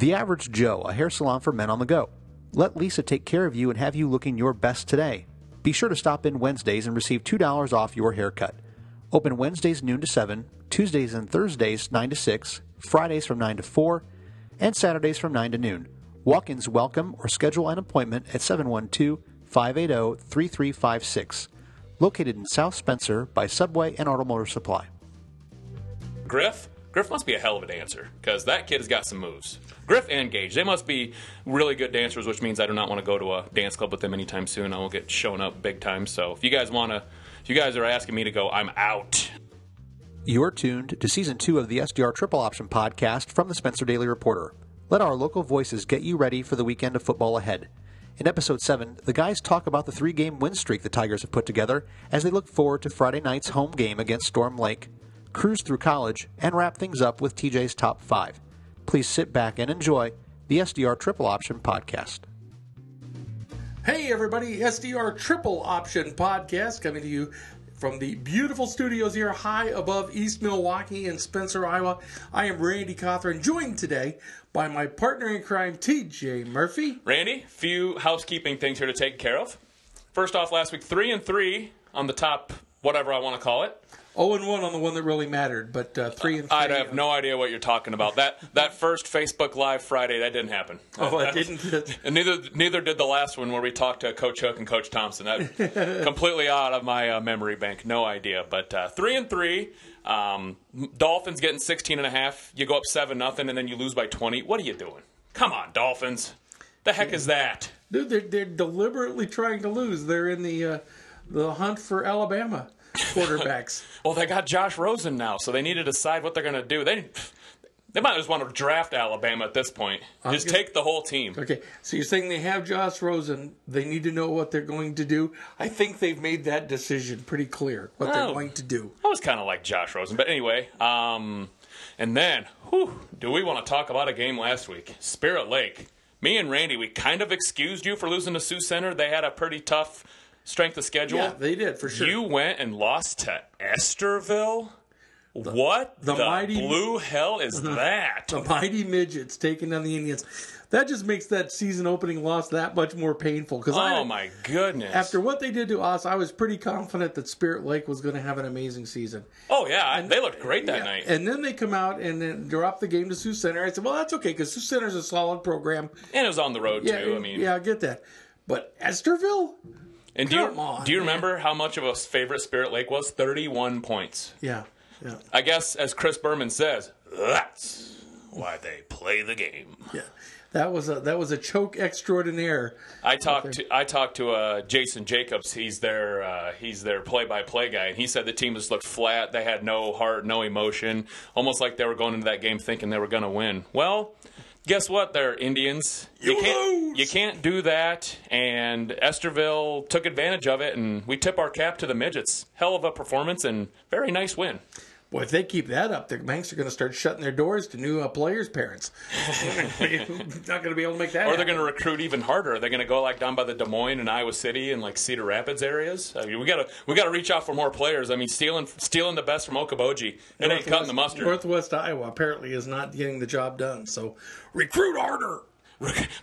The Average Joe, a hair salon for men on the go. Let Lisa take care of you and have you looking your best today. Be sure to stop in Wednesdays and receive $2 off your haircut. Open Wednesdays noon to 7, Tuesdays and Thursdays 9 to 6, Fridays from 9 to 4, and Saturdays from 9 to noon. Walk ins welcome or schedule an appointment at 712 580 3356. Located in South Spencer by Subway and Automotive Supply. Griff? Griff must be a hell of a dancer because that kid has got some moves. Griff and Gage, they must be really good dancers, which means I do not want to go to a dance club with them anytime soon. I will get shown up big time. So if you guys want to, if you guys are asking me to go, I'm out. You're tuned to season two of the SDR Triple Option podcast from the Spencer Daily Reporter. Let our local voices get you ready for the weekend of football ahead. In episode 7, the guys talk about the three game win streak the Tigers have put together as they look forward to Friday night's home game against Storm Lake cruise through college, and wrap things up with TJ's Top 5. Please sit back and enjoy the SDR Triple Option Podcast. Hey, everybody, SDR Triple Option Podcast coming to you from the beautiful studios here high above East Milwaukee in Spencer, Iowa. I am Randy Cauthron, joined today by my partner in crime, TJ Murphy. Randy, few housekeeping things here to take care of. First off, last week, three and three on the top, whatever I want to call it. 0 and 1 on the one that really mattered, but uh, 3 and 3. I have no idea what you're talking about. That that first Facebook Live Friday, that didn't happen. Oh, it didn't. and neither neither did the last one where we talked to Coach Hook and Coach Thompson. That completely out of my uh, memory bank. No idea. But uh, 3 and 3. Um, Dolphins getting 16 and a half. You go up 7 nothing and then you lose by 20. What are you doing? Come on, Dolphins. The heck is that? Dude, they're, they're deliberately trying to lose. They're in the uh, the hunt for Alabama quarterbacks. well, they got Josh Rosen now, so they need to decide what they're going to do. They they might just want to draft Alabama at this point. Just take the whole team. Okay, so you're saying they have Josh Rosen. They need to know what they're going to do. I think they've made that decision pretty clear what they're going to do. I was kind of like Josh Rosen, but anyway. Um, and then, whew, do we want to talk about a game last week? Spirit Lake. Me and Randy, we kind of excused you for losing to Sioux Center. They had a pretty tough strength of schedule. Yeah, they did for sure. You went and lost to Estherville. The, what the, the, mighty blue hell is that? The mighty midgets taking down the Indians. That just makes that season opening loss that much more painful. Because oh I, my goodness! After what they did to us, I was pretty confident that Spirit Lake was going to have an amazing season. Oh yeah, and, they looked great that yeah, night. And then they come out and then drop the game to Sioux Center. I said, well, that's okay because Sioux Center is a solid program, and it was on the road yeah, too. I mean, yeah, I get that. But Estherville, and do you, on, do you remember how much of a favorite Spirit Lake was? 31 points. Yeah. Yeah. I guess, as Chris Berman says, that's why they play the game. Yeah. That was a that was a choke extraordinaire. I talked to I talked to uh, Jason Jacobs. He's their uh, he's their play by play guy, and he said the team just looked flat. They had no heart, no emotion, almost like they were going into that game thinking they were going to win. Well, guess what? They're Indians. You, you can't lose. you can't do that. And Estherville took advantage of it, and we tip our cap to the midgets. Hell of a performance and very nice win. Boy, if they keep that up, the banks are going to start shutting their doors to new uh, players' parents. not going to be able to make that. Or they're going to recruit even harder. They're going to go like down by the Des Moines and Iowa City and like Cedar Rapids areas. I mean, we got to we got to reach out for more players. I mean, stealing stealing the best from Okoboji, it ain't cutting the mustard. Northwest Iowa apparently is not getting the job done. So recruit harder.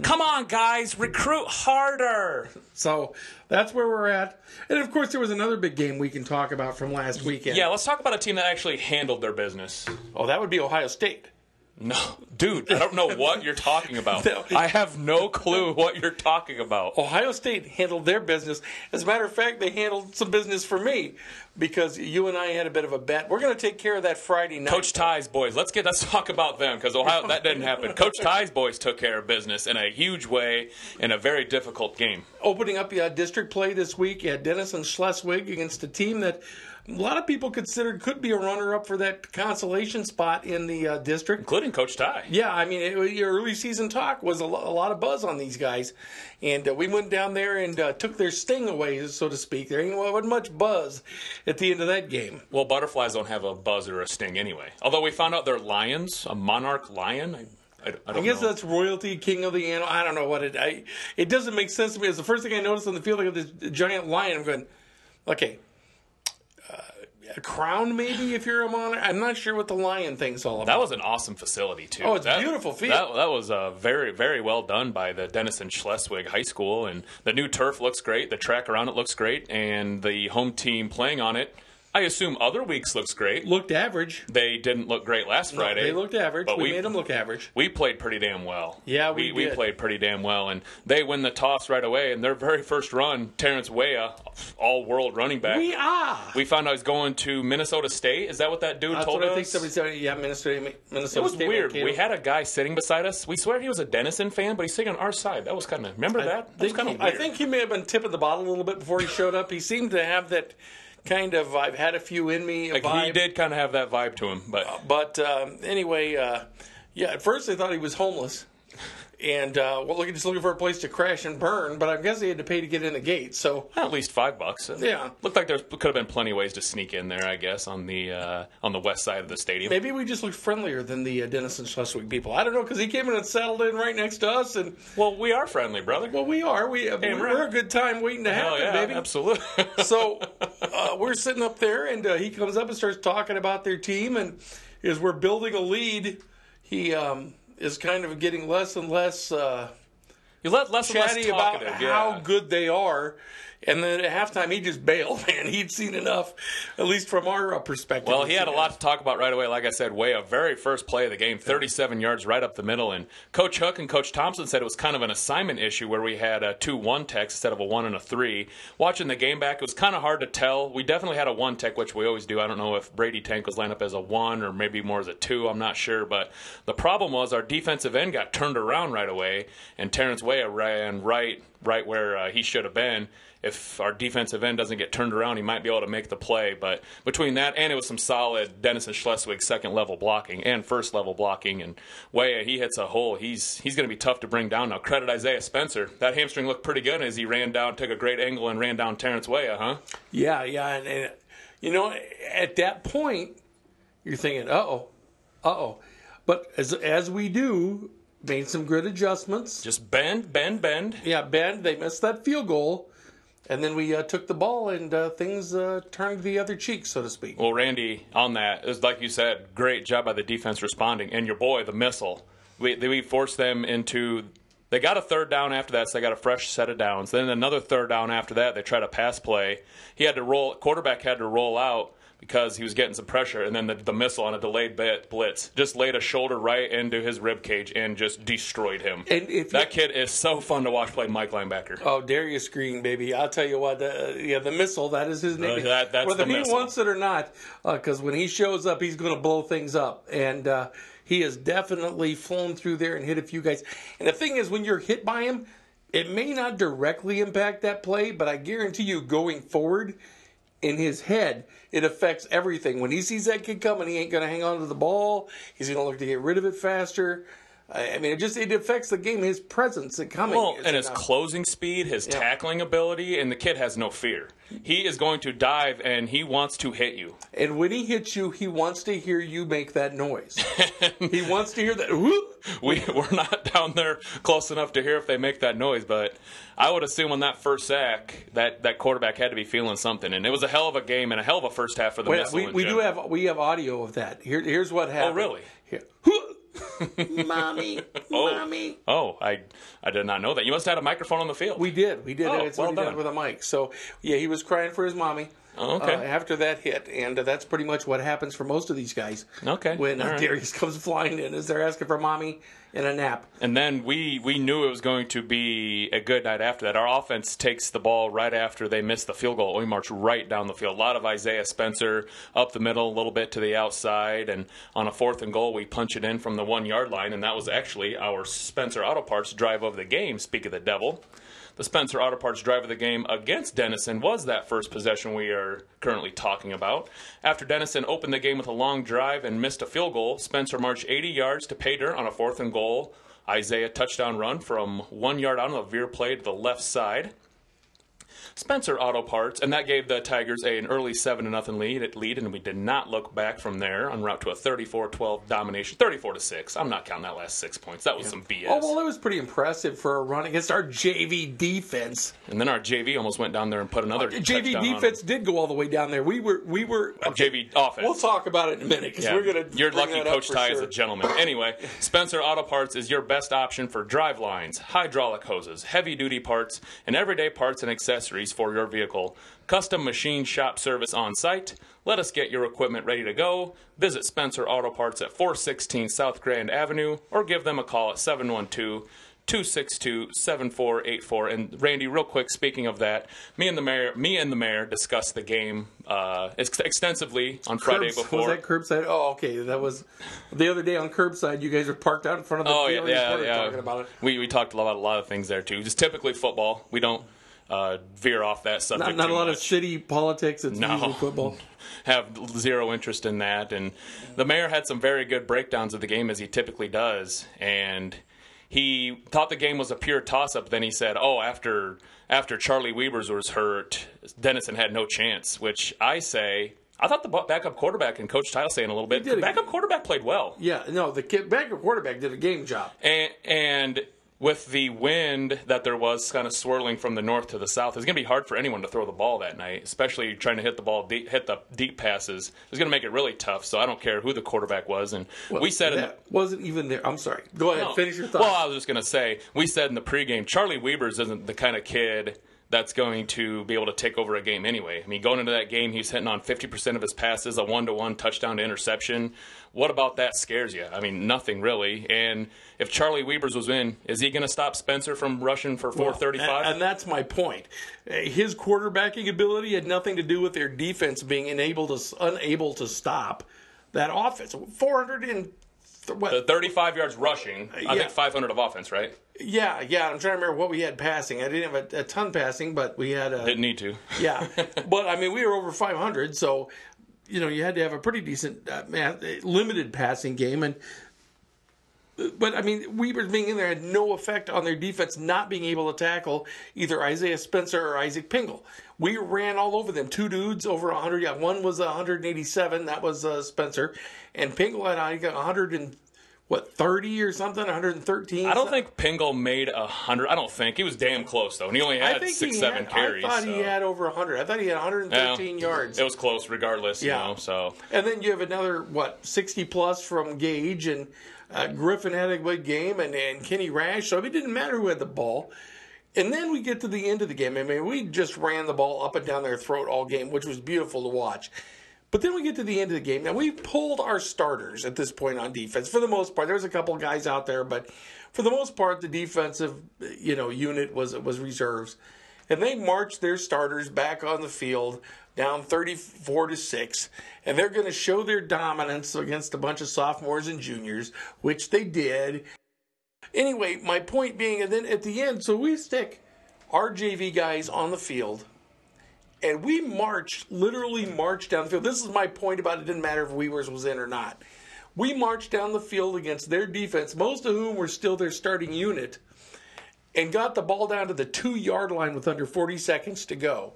Come on, guys, recruit harder. So that's where we're at. And of course, there was another big game we can talk about from last weekend. Yeah, let's talk about a team that actually handled their business. Oh, that would be Ohio State. No, dude, I don't know what you're talking about. I have no clue what you're talking about. Ohio State handled their business. As a matter of fact, they handled some business for me because you and I had a bit of a bet. We're going to take care of that Friday night. Coach Ty's boys. Let's get let's talk about them because Ohio that didn't happen. Coach Ty's boys took care of business in a huge way in a very difficult game. Opening up the uh, district play this week, you had Denison Schleswig against a team that a lot of people considered could be a runner-up for that consolation spot in the uh, district, including Coach Ty. Yeah, I mean, it, your early season talk was a, lo- a, lot of buzz on these guys, and uh, we went down there and uh, took their sting away, so to speak. There ain't wasn't much buzz at the end of that game. Well, butterflies don't have a buzz or a sting anyway. Although we found out they're lions, a monarch lion. I, I, I, guess know. that's royalty, king of the animal. I don't know what it. I, it doesn't make sense to me. It's the first thing I noticed on the field. I got this giant lion. I'm going, okay, a crown, maybe if you're a monarch. I'm not sure what the lion thing's all about. That was an awesome facility too. Oh, it's that, beautiful field. That, that was uh, very, very well done by the Denison Schleswig High School, and the new turf looks great. The track around it looks great, and the home team playing on it. I assume other weeks looks great. looked average. They didn't look great last No, Friday. they looked average. but we, we- made them look average. we played pretty damn well. Yeah, we we, did. played pretty damn well, and they win the toss right away. And their very first run, Terrence Weah, all world running back. We are. we found out he's going to Minnesota State. Is that what that dude That's told us? I think somebody said. Yeah, Minnesota. Minnesota It was State weird. We had a guy sitting beside us. We swear he was a Denison fan, but he's sitting on our side. That was kind of remember that? That was kind of I think he may have been tipping the bottle a little bit before he showed up. He seemed to have that kind of I've had a few in me like, vibe. he did kind of have that vibe to him, but But um, anyway, uh, yeah. At first, they thought he was homeless, and uh, well, just looking for a place to crash and burn. But I guess they had to pay to get in the gate. So at least five bucks. Yeah. looked like there could have been plenty of ways to sneak in there. I guess on the uh, on the west side of the stadium. maybe we just looked friendlier than the uh, Denison Schleswig people. I don't know because he came in and settled in right next to us, and Well, we are friendly, brother. well, we are. We uh, Damn we're right. a good time waiting to happen, yeah, baby. absolutely. so uh, we're sitting up there, and uh, he comes up and starts talking about their team, and as we're building a lead, he um, is kind of getting less and less uh, you let less and less about talkative. how good they are. And then at halftime, he just bailed, man. He'd seen enough, at least from our uh, perspective. Well, he had a lot to talk about right away. Like I said, way a very first play of the game, 37 yards right up the middle. And Coach Hook and Coach Thompson said it was kind of an assignment issue where we had a 2 1 tech instead of a 1 and a 3. Watching the game back, it was kind of hard to tell. We definitely had a 1 tech, which we always do. I don't know if Brady Tank was lined up as a 1 or maybe more as a 2. I'm not sure. But the problem was our defensive end got turned around right away, and Terrence Weah ran right, right where uh, he should have been if our defensive end doesn't get turned around, he might be able to make the play. But between that and it was some solid Denison Schleswig second level blocking and first level blocking, and Way he hits a hole. He's he's going to be tough to bring down now. Credit Isaiah Spencer. That hamstring looked pretty good as he ran down, took a great angle, and ran down Terrence Way, huh? Yeah, yeah, and, and you know, at that point, you're thinking, "Uh oh, uh oh," but as as we do, made some good adjustments. Just bend, bend, bend. Yeah, bend. they missed that field goal, and then we uh, took the ball and uh, things uh, turned the other cheek, so to speak. Well, Randy, on that, is like you said, great job by the defense responding, and your boy, the missile. We we forced them into. They got a third down after that, so they got a fresh set of downs. Then another third down after that, they tried a pass play. He had to roll. Quarterback had to roll out because he was getting some pressure, and then the, the missile on a delayed bit blitz just laid a shoulder right into his rib cage and just destroyed him. And if that kid is so fun to watch play Mike linebacker. Oh, Darius Green, baby! I'll tell you what. Uh, yeah, the missile. That is his name. Uh, that- that's Whether the he missile. wants it or not, because when he shows up, he's going to blow things up, and uh, he has definitely flown through there and hit a few guys. And the thing is, when you're hit by him, it may not directly impact that play, but I guarantee you, going forward, in his head, it affects everything. When he sees that kid coming, he ain't going to hang on to the ball. He's going to look to get rid of it faster. I mean, it just it affects the game. His presence and coming. Well, and his enough. closing speed, his tackling ability, and the kid has no fear. He is going to dive and he wants to hit you. And when he hits you, he wants to hear you make that noise. he wants to hear that. whoop. We, we're not down there close enough to hear if they make that noise, but I would assume on that first sack that that quarterback had to be feeling something, and it was a hell of a game and a hell of a first half for the Wait, missile. we, we do have we have audio of that. Here, here's what oh, happened. Oh, really? Here. Mommy, Oh. mommy. Oh, I I did not know that. You must have had a microphone on the field. We did, we did. Oh, That's well done. with a mic. So yeah, he was crying for his mommy. Oh, okay. uh, after that hit, and uh, that's pretty much what happens for most of these guys. Okay, When uh, right. Darius comes flying in, is they're asking for mommy and a nap. And then we we knew it was going to be a good night after that. Our offense takes the ball right after they miss the field goal. We march right down the field. A lot of Isaiah Spencer up the middle, a little bit to the outside, and on a fourth and goal, we punch it in from the one yard line, and that was actually our Spencer Auto Parts drive of the game. Speak of the devil. The Spencer Auto Parts drive of the game against Denison was that first possession we are currently talking about. After Denison opened the game with a long drive and missed a field goal, Spencer marched 80 yards to pay dirt on a fourth and goal. Isaiah touchdown run from one yard out on a veer play to the left side. Spencer Auto Parts, and that gave the Tigers a, an early 7 to nothing lead, lead, and we did not look back from there en route to a 34 12 domination. 34 to 6. I'm not counting that last six points. That was some BS. Oh well, it was pretty impressive for a run against our JV defense. and then our JV almost went down there and put another JV touchdown on defense did go all the way down there. We were we were them. JV offense. We'll talk about it in a minute because Yeah, we're gonna. You're bring lucky Coach Ty is a gentleman. Anyway, Spencer Auto Parts is your best option for drive lines, hydraulic hoses, heavy duty parts, and everyday parts and accessories for your vehicle. Custom machine shop service on site. Let us get your equipment ready to go. Visit Spencer Auto Parts at 416 South Grand Avenue or give them a call at 712 262 7484. And Randy, real quick, speaking of that, me and the mayor, me and the mayor discussed the game uh, ex- extensively on Friday Curbs- before. Was that curbside? Oh, okay. That was the other day on curbside. You guys were parked out in front of the. Oh yeah, yeah, yeah. Talking about it. We we talked about a lot of things there too. Just typically football. We don't uh, veer off that subject. Not, not a lot of much. city politics. It's No. football. have zero interest in that. And the mayor had some very good breakdowns of the game as he typically does. And he thought the game was a pure toss up. Then he said, "Oh, after after Charlie Weavers was hurt, Denison had no chance." Which I say. I thought the backup quarterback and Coach Tile saying a little bit. The backup quarterback played well. Yeah, no, the kid, backup quarterback did a game job. And, and with the wind that there was kind of swirling from the north to the south, it's going to be hard for anyone to throw the ball that night, especially trying to hit the ball, deep, hit the deep passes. It's going to make it really tough. So I don't care who the quarterback was. And we said in the, wasn't even there. I'm sorry. Go ahead. no. Finish your thought. Well, I was just going to say, we said in the pregame, Charlie Weavers isn't the kind of kid that's going to be able to take over a game anyway. I mean, going into that game, he's hitting on 50% of his passes, a one to one touchdown to interception. What about that scares you? I mean, nothing really. And if Charlie Weavers was in, is he going to stop Spencer from rushing for 435? And, and that's my point. His quarterbacking ability had nothing to do with their defense being unable to unable to stop that offense. 400 and what? the 35 yards rushing, I yeah. think 500 of offense, right? yeah, yeah. I'm trying to remember what we had passing. I didn't have a, a ton passing, but we had a Didn't need to. yeah. But I mean, we were over 500, so you know you had to have a pretty decent uh, limited passing game and. But I mean, Weavers being in there had no effect on their defense not being able to tackle either Isaiah Spencer or Isaac Pingle. We ran all over them. Two dudes over 100. Yeah, one was 187. That was uh, Spencer, and Pingle had I got 100 and what 30 or something, 113. I don't think Pingle made a hundred. I don't think he was damn close though, and he only I had think six, he seven had, carries. I thought he had over 100. I thought he had 113 Yeah. yards. It was close, regardless. Yeah. You know, so And then you have another what sixty plus from Gage and uh, Griffin had a good game and, and Kenny Rash. So it didn't matter who had the ball. And then we get to the end of the game. I mean, we just ran the ball up and down their throat all game, which was beautiful to watch. But then we get to the end of the game. Now we pulled our starters at this point on defense for the most part. There's a couple guys out there, but for the most part, the defensive you know unit was was reserves, and they marched their starters back on the field down 34 to six, and they're going to show their dominance against a bunch of sophomores and juniors, which they did. Anyway, my point being, and then at the end, so we stick our JV guys on the field and we marched, literally marched down the field. This is my point about it didn't matter if Weavers was in or not. We marched down the field against their defense, most of whom were still their starting unit, and got the ball down to the two yard line with under 40 seconds to go.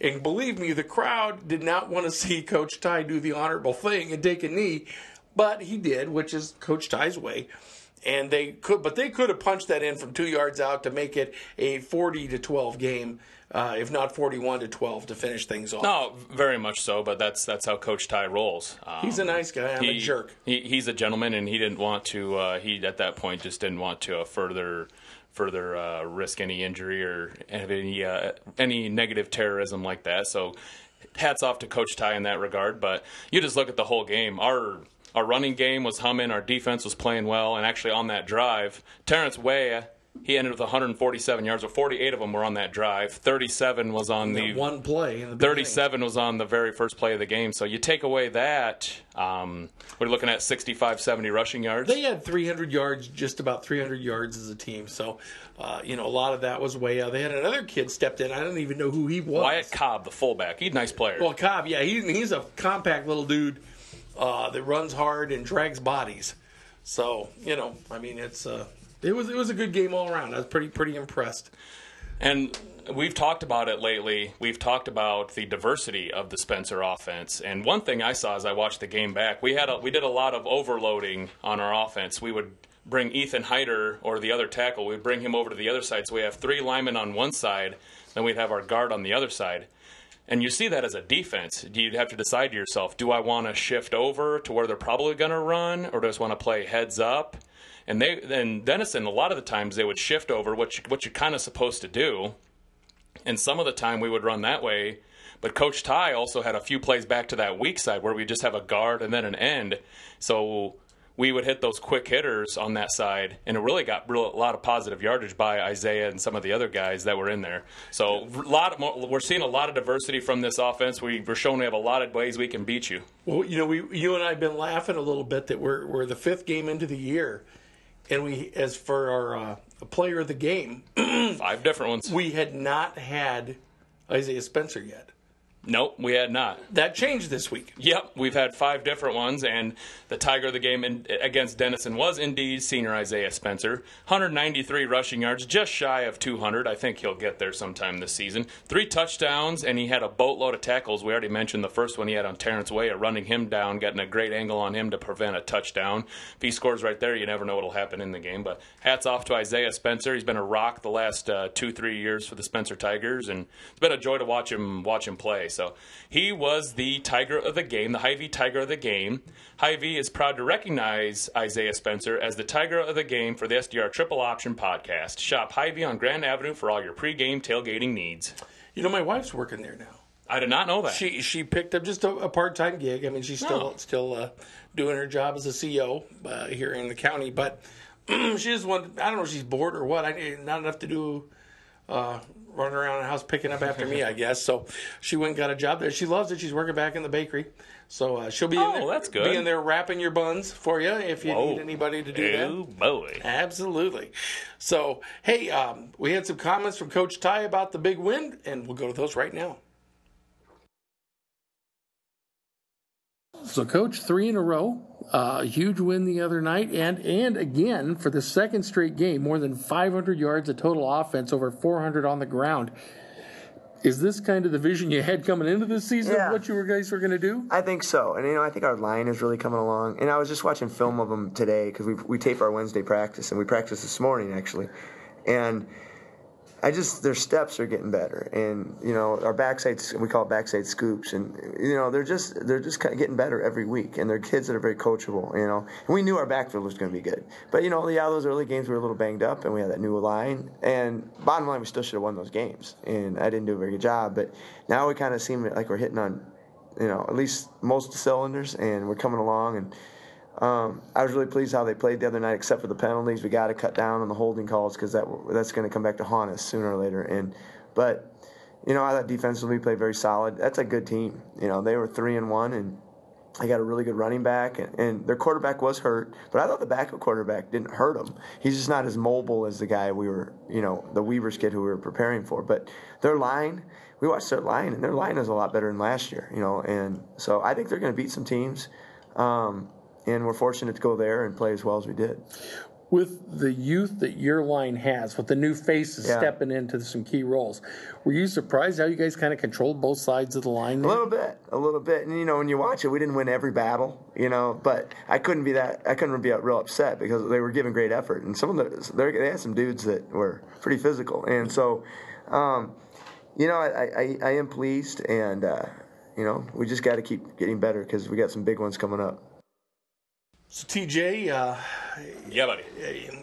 And believe me, the crowd did not want to see Coach Ty do the honorable thing and take a knee, but he did, which is Coach Ty's way. And they could, but they could have punched that in from two yards out to make it a 40 to 12 game, uh, if not 41 to 12 to finish things off. no, very much so. But that's that's how Coach Ty rolls. Um, He's a nice guy. I'm a jerk. He, he's a gentleman, and he didn't want to. Uh, he at that point just didn't want to uh, further further uh, risk any injury or have any uh, any negative terrorism like that. So, hats off to Coach Ty in that regard. But you just look at the whole game. Our our running game was humming. Our defense was playing well, and actually on that drive, Terrence Way. He ended with 147 yards, or 48 of them were on that drive. 37 was on the One play in the beginning. 37 was on the very first play of the game. So you take away that, um, we're looking at 65, 70 rushing yards. They had 300 yards, just about 300 yards as a team. So, uh, you know, a lot of that was way out. They had another kid stepped in. I don't even know who he was. Wyatt Cobb, the fullback, he's a nice player. Well, Cobb, yeah, he, he's a compact little dude uh, that runs hard and drags bodies. So, you know, I mean, it's uh, it was it was a good game all around. I was pretty pretty impressed. And we've talked about it lately. We've talked about the diversity of the Spencer offense. And one thing I saw as I watched the game back, we had a, we did a lot of overloading on our offense. We would bring Ethan Hyder or the other tackle. We'd bring him over to the other side. So we have three linemen on one side, then we'd have our guard on the other side. And you see that as a defense. You'd have to decide to yourself, do I want to shift over to where they're probably going to run, or do I just want to play heads up? And they, and Denison, a lot of the times they would shift over, which what you're kind of supposed to do. And some of the time we would run that way. But Coach Ty also had a few plays back to that weak side where we just have a guard and then an end. So we would hit those quick hitters on that side, and it really got a lot of positive yardage by Isaiah and some of the other guys that were in there. So a lot of more, we're seeing a lot of diversity from this offense. We, we're showing we have a lot of ways we can beat you. Well, you know, we you and I have been laughing a little bit that we're we're the fifth game into the year, and we as for our uh, player of the game, five different ones. We had not had Isaiah Spencer yet. Nope, we had not. That changed this week. Yep, we've had five different ones, and the Tiger of the game in, against Denison was indeed senior Isaiah Spencer. 193 rushing yards, just shy of 200. I think he'll get there sometime this season. Three touchdowns, and he had a boatload of tackles. We already mentioned the first one he had on Terrence Way, running him down, getting a great angle on him to prevent a touchdown. If he scores right there, you never know what'll happen in the game. But hats off to Isaiah Spencer. He's been a rock the last uh, two, three years for the Spencer Tigers, and it's been a joy to watch him watch him play. So he was the Tiger of the game, the Hy-Vee Tiger of the game. Hy-Vee is proud to recognize Isaiah Spencer as the Tiger of the game for the SDR Triple Option podcast. Shop Hy-Vee on Grand Avenue for all your pregame tailgating needs. You know, my wife's working there now. I did not know that. She she picked up just a, a part time gig. I mean, she's still still uh, doing her job as a CEO uh, here in the county, but she just want. I don't know if she's bored or what. I not enough to do uh, running around the house picking up after me, I guess. So she went and got a job there. She loves it. She's working back in the bakery. So uh, she'll be oh, in there. that's good. Be in there wrapping your buns for you if you Whoa. need anybody to do oh, that. boy. Absolutely. So, hey, um, we had some comments from Coach Ty about the big win, and we'll go to those right now. So, Coach, three in a row, uh, huge win the other night, and and again for the second straight game, more than 500 yards of total offense, over 400 on the ground. Is this kind of the vision you had coming into this season Yeah. of what you were guys were going to do? I think so, and you know, I think our line is really coming along. And I was just watching film of them today because we we tape our Wednesday practice, and we practiced this morning actually, and I just their steps are getting better, and you know, our backside we call it backside scoops, and you know, they're just they're just kind of getting better every week, and they're kids that are very coachable, you know. And we knew our backfield was going to be good, but you know, yeah, those early games we were a little banged up, and we had that new line, and bottom line, we still should have won those games, and I didn't do a very good job, but now we kind of seem like we're hitting on you know, at least most of the cylinders, and we're coming along. And um, I was really pleased how they played the other night, except for the penalties. We got to cut down on the holding calls because that that's going to come back to haunt us sooner or later. And but you know, I thought defensively played very solid. That's a good team. You know, they were three and one, and they got a really good running back, and, and their quarterback was hurt. But I thought the backup quarterback didn't hurt him. He's just not as mobile as the guy we were, you know, the Weavers kid who we were preparing for. But their line, we watched their line, and their line is a lot better than last year. You know, and so I think they're going to beat some teams. Um, and we're fortunate to go there and play as well as we did. with the youth that your line has, with the new faces Yeah. stepping into some key roles, were you surprised how you guys kind of controlled both sides of the line? A little bit, a little bit, and you know when you watch it, we didn't win every battle, you know, but I couldn't be that, I couldn't be real upset because they were giving great effort, and some of the they they had some dudes that were pretty physical, and so, um, you know, I, I, I am pleased, and uh, you know we just got to keep getting better because we got some big ones coming up. So TJ, uh, Yeah, buddy.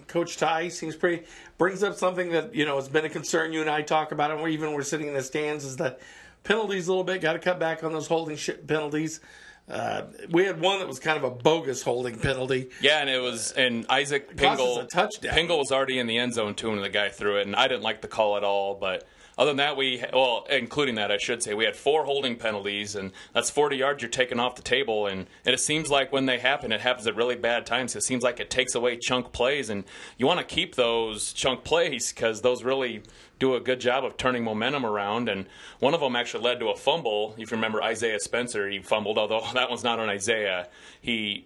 Coach Ty seems pretty brings up something that you know has been a concern. You and I talk about it. Or even we're sitting in the stands. Is the penalties a little bit? Got to cut back on those holding shit penalties. Uh, we had one that was kind of a bogus holding penalty. Yeah, and it was and Isaac Pingle. a touchdown. Pingle was already in the end zone too, and the guy threw it, and I didn't like the call at all. But other than that, we well, including that, I should say, we had four holding penalties, and that's 40 yards you're taking off the table. And, and it seems like when they happen, it happens at really bad times. It seems like it takes away chunk plays, and you want to keep those chunk plays because those really do a good job of turning momentum around. And one of them actually led to a fumble. If you remember Isaiah Spencer, he fumbled, although that one's not on Isaiah. He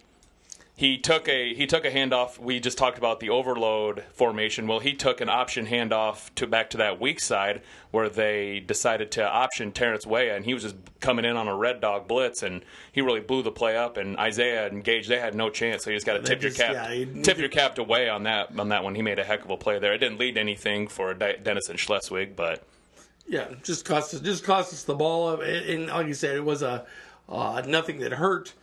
he took a he took a handoff. We just talked about the overload formation. Well, he took an option handoff to back to that weak side where they decided to option Terrence Weah, and he was just coming in on a red dog blitz, and he really blew the play up. And Isaiah and Gage they had no chance. So you just got to tip just- your cap yeah, you- tip your cap to Weah on that on that one. He made a heck of a play there. It didn't lead to anything for De- Denison Schleswig, but Yeah, just cost us just cost us the ball, and, and like you said, it was a uh, nothing that hurt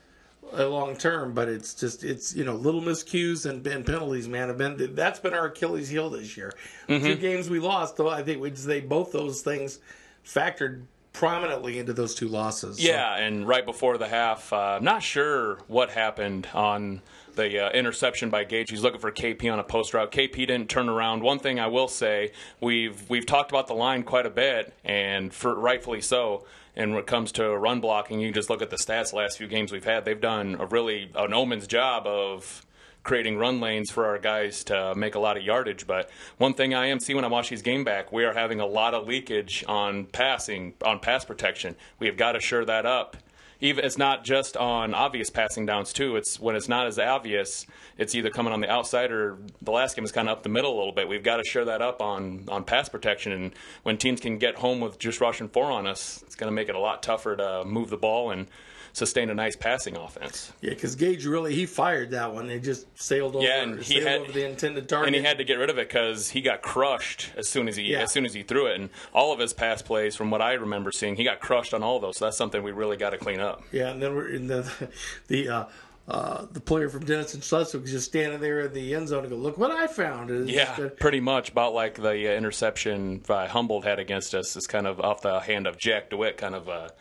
long term, but it's just it's you know little miscues and, and penalties, man, have been that's been our Achilles heel this year. Mm-hmm. Two games we lost, though, I think we they both those things factored prominently into those two losses. Yeah, and right before the half, uh, not sure what happened on the uh, interception by Gage. He's looking for KP on a post route. KP didn't turn around. One thing I will say, we've we've talked about the line quite a bit, and for, rightfully so. And when it comes to run blocking, you just look at the stats. Last few games we've had, they've done a really an omen's job of creating run lanes for our guys to make a lot of yardage. But one thing I am seeing when I watch these game back, we are having a lot of leakage on passing, on pass protection. We have got to shore that up. Even it's not just on obvious passing downs too. It's when it's not as obvious. It's either coming on the outside or the last game is kind of up the middle a little bit. We've got to shore that up on on pass protection. And when teams can get home with just rushing four on us, it's going to make it a lot tougher to move the ball and sustain a nice passing offense. yeah, because Gage really he fired that one. It just sailed over, Yeah, and he had- over the intended target. and he had to get rid of it because he got crushed as soon as he Yeah. as soon as he threw it. And all of his pass plays, from what I remember seeing, he got crushed on all of those. So that's something we really got to clean up. Yeah, and then we're in the the uh, uh, the player from Denison Schleswig was just standing there in the end zone and go, "Look what I found!" It's Yeah, uh, pretty much about like the uh, interception uh, Humboldt had against us is kind of off the hand of Jack DeWitt, kind of a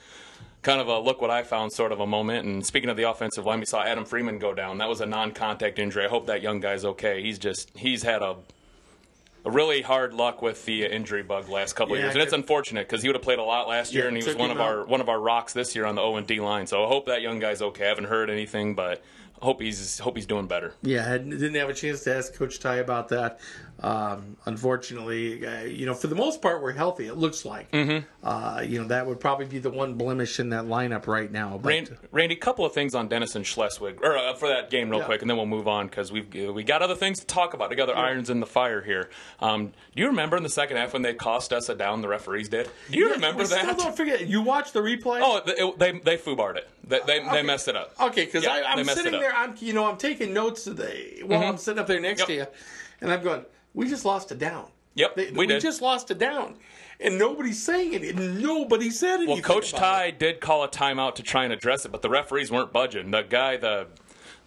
kind of a look what I found sort of a moment. And speaking of the offensive line, we saw Adam Freeman go down. That was a non-contact injury. I hope that young guy's okay. He's just he's had a a really hard luck with the injury bug last couple of years, and it's unfortunate because he would have played a lot last year, Yeah, and he was one of our one of our rocks this year on the O and D line. So I hope that young guy's okay. I haven't heard anything, but hope he's hope he's doing better. yeah, I didn't have a chance to ask Coach Ty about that. Um, unfortunately, uh, you know, for the most part, we're healthy. It looks like. Mm-hmm. Uh, you know, that would probably be the one blemish in that lineup right now. But Randy, Randy, couple of things on Denison Schleswig, or uh, for that game, real Yeah. quick, and then we'll move on because we've we got other things to talk about. Together, irons in the fire here. Um, do you remember in the second half when they cost us a down? The referees did. Do you remember we that? Still don't forget. You watched the replay. Oh, they they, they foobarred it. They they, they messed it up. Okay, because Yeah, I'm sitting there. I'm you know I'm taking notes today while I'm sitting up there next Yep. to you, and I'm going. We just lost a down. Yep, They- we did. just lost a down, and nobody's saying it. Nobody said anything. Well, Coach Ty it. did call a timeout to try and address it, but the referees weren't budging. The guy, the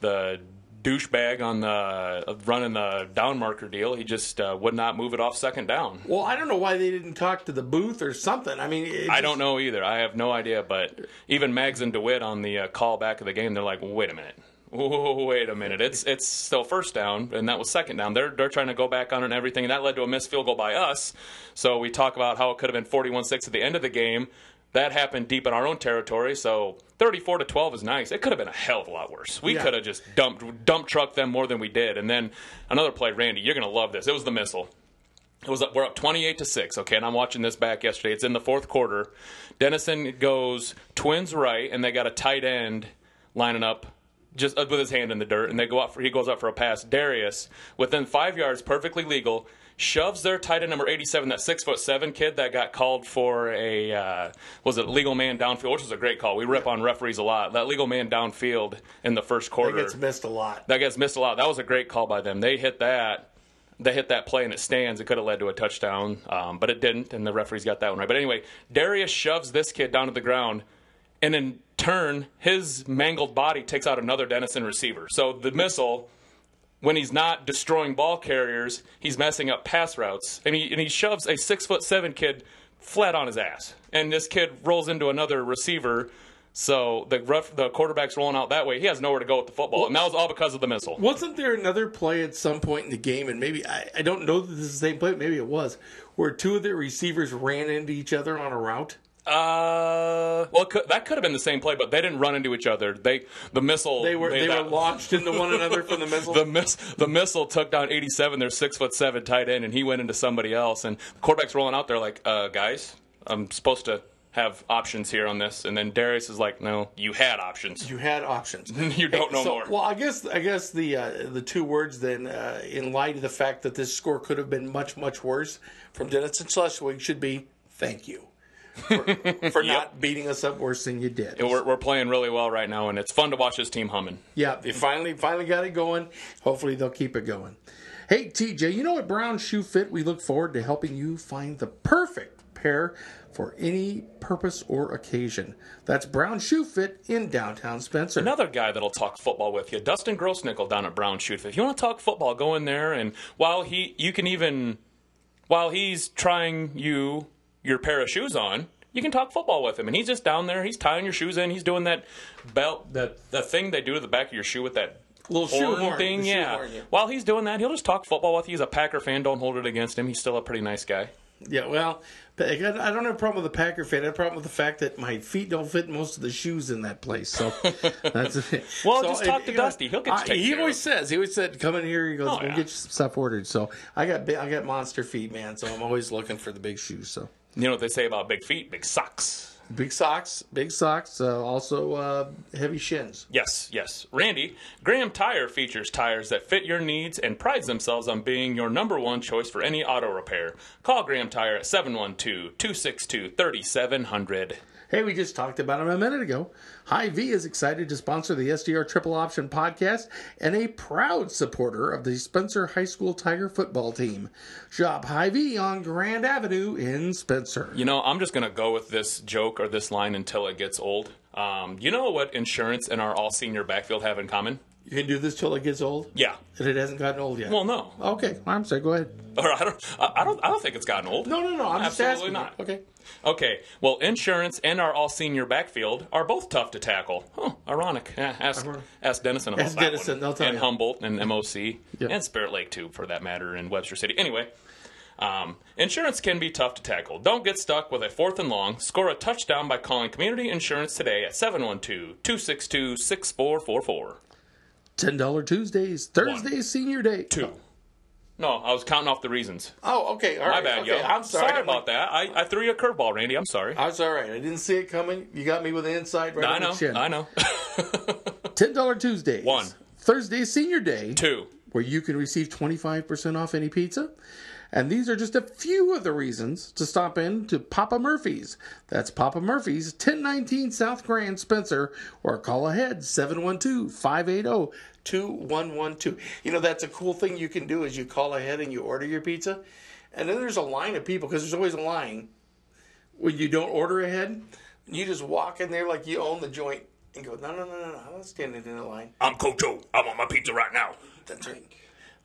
the douchebag on the running the down marker deal, he just uh, would not move it off second down. Well, I don't know why they didn't talk to the booth or something. I mean, it I don't know either. I have no idea. But even Mags and DeWitt on the uh, call back of the game, they're like, "Wait a minute, Whoa, wait a minute. It's it's still first down, and that was second down. They're they're trying to go back on it and everything, and that led to a missed field goal by us. So we talk about how it could have been 41-6 at the end of the game. That happened deep in our own territory. So 34 to 12 is nice. It could have been a hell of a lot worse. We Yeah. could have just dumped dump trucked them more than we did. And then another play, Randy. You're gonna love this. It was the missile. It was up, we're up 28 to 6, okay? And I'm watching this back yesterday. It's in the fourth quarter. Denison goes twins right and they got a tight end lining up just uh, with his hand in the dirt and they go out for he goes out for a pass. Darius within 5 yards perfectly legal shoves their tight end number 87 that 6 foot 7 kid that got called for a uh, was it legal man downfield which was a great call. We rip on referees a lot. That legal man downfield in the first That quarter gets missed a lot. that gets missed a lot. That was a great call by them. They hit that. They hit that play and it stands. It could have led to a touchdown, um, but it didn't, and the referees got that one right. But anyway, Darius shoves this kid down to the ground, and in turn, his mangled body takes out another Denison receiver. So the missile, when he's not destroying ball carriers, he's messing up pass routes, and he and he shoves a six foot seven kid flat on his ass, and this kid rolls into another receiver. So the ref, the quarterback's rolling out that way. He has nowhere to go with the football, and that was all because of the missile. Wasn't there another play at some point in the game, and maybe I, I don't know that this is the same play, maybe it was, where two of the receivers ran into each other on a route? Uh, well, could, that could have been the same play, but they didn't run into each other. They the missile They were they that- were launched into one another from the missile. The miss the missile took down 87. Their six foot seven tight end, and he went into somebody else. And the quarterback's rolling out there like, uh, guys, I'm supposed to have options here on this, and then Darius is like, no, you had options. You had options. You don't know so, more. Well, I guess I guess the uh, the two words then, uh, in light of the fact that this score could have been much much worse from Denison Schleswig, should be thank you for, for not beating us up worse than you did. We're, we're playing really well right now, and it's fun to watch this team humming. Yeah, they finally finally got it going. Hopefully they'll keep it going. Hey TJ, you know at Brown Shoe Fit we look forward to helping you find the perfect pair for any purpose or occasion. That's Brown Shoe Fit in downtown Spencer. Another guy that'll talk football with you, Dustin Grossnickel down at Brown Shoe Fit. If you want to talk football, go in there, and while he, you can even, while he's trying you your pair of shoes on, you can talk football with him, and he's just down there. He's tying your shoes in. He's doing that belt, that the thing they do to the back of your shoe with that Little shoe horn horn, thing. yeah. horn, yeah. While he's doing that, he'll just talk football with you. He's a Packer fan. Don't hold it against him. He's still a pretty nice guy. Yeah, well, I don't have a problem with the Packer fan. I have a problem with the fact that my feet don't fit most of the shoes in that place. So that's it. Well, So, just talk to you know, Dusty. He'll get I- He always of. says. He always said, "Come in here." He goes, Oh, "We'll yeah. get you some stuff ordered." So I got I got monster feet, man. So I'm always looking for the big shoes. So You know what they say about big feet? Big socks. big socks, big socks. Uh, also uh, heavy shins. Yes, yes. Randy, Graham Tire features tires that fit your needs and prides themselves on being your number one choice for any auto repair. Call Graham Tire at 712 262 3700. Hey, we just talked about him a minute ago. Hy-Vee is excited to sponsor the SDR Triple Option podcast and a proud supporter of the Spencer High School Tiger football team. Shop Hy-Vee on Grand Avenue in Spencer. You know, I'm just going to go with this joke or this line until it gets old. Um, you know what insurance and our all senior backfield have in common? You can do this till it gets old? Yeah. And it hasn't gotten old yet. Well, no. okay, I'm sorry. Go ahead. Or I don't. I don't. I don't think it's gotten old. No, no, no. I'm just Absolutely asking. not. Okay. Okay, well, insurance and our all senior backfield are both tough to tackle. Huh, ironic. Yeah, ask, Ironic. ask Denison about Ask that Denison, one. they'll tell and you. Humboldt and MOC Yep. and Spirit Lake, too, for that matter, in Webster City. Anyway, um, insurance can be tough to tackle. Don't get stuck with a fourth and long. Score a touchdown by calling Community Insurance today at 712 262 6444. $10 Tuesdays. Thursdays, senior day. Two. No, I was counting off the reasons. Oh, okay. All My right. bad, okay. yo. I'm sorry. about that. I, I threw you a curveball, Randy. I'm sorry. I was all right. I didn't see it coming. You got me with the inside right I know. the chin. I know. $10 Tuesdays. One. Thursday, senior day. Two. where you can receive 25% off any pizza. And these are just a few of the reasons to stop in to Papa Murphy's. That's Papa Murphy's, 1019 South Grand Spencer, or call ahead 712 580 2112. You know, that's a cool thing you can do is you call ahead and you order your pizza. And then there's a line of people, because there's always a line when you don't order ahead. You just walk in there like you own the joint and go, no, no, no, no, no, I'm not standing in the line. I'm Coach O. I want my pizza right now. That's right.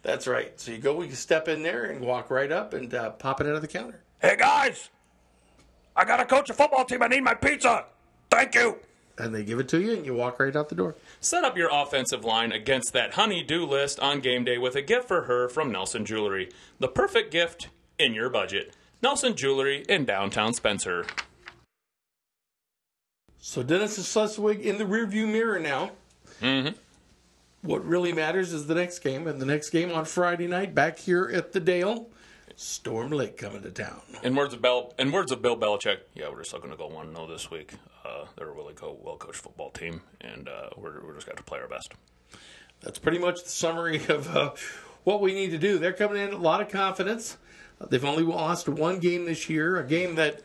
That's right. So you go, you step in there and walk right up and uh, pop it out of the counter. Hey guys, I gotta coach a football team. I need my pizza. Thank you. And they give it to you and you walk right out the door. Set up your offensive line against that honey-do list on game day with a gift for her from Nelson Jewelry. The perfect gift in your budget. Nelson Jewelry in downtown Spencer. So Denison Schleswig in the rearview mirror now. Mm-hmm. What really matters is the next game, and the next game on Friday night back here at the Dale. Storm Lake coming to town. In words of Bill, in words of Bill Belichick, yeah, we're just looking to go one zero this week. Uh, they're a really go, well coached football team, and uh, we're we're just got to play our best. That's pretty much the summary of uh, what we need to do. They're coming in a lot of confidence. Uh, they've only lost one game this year, a game that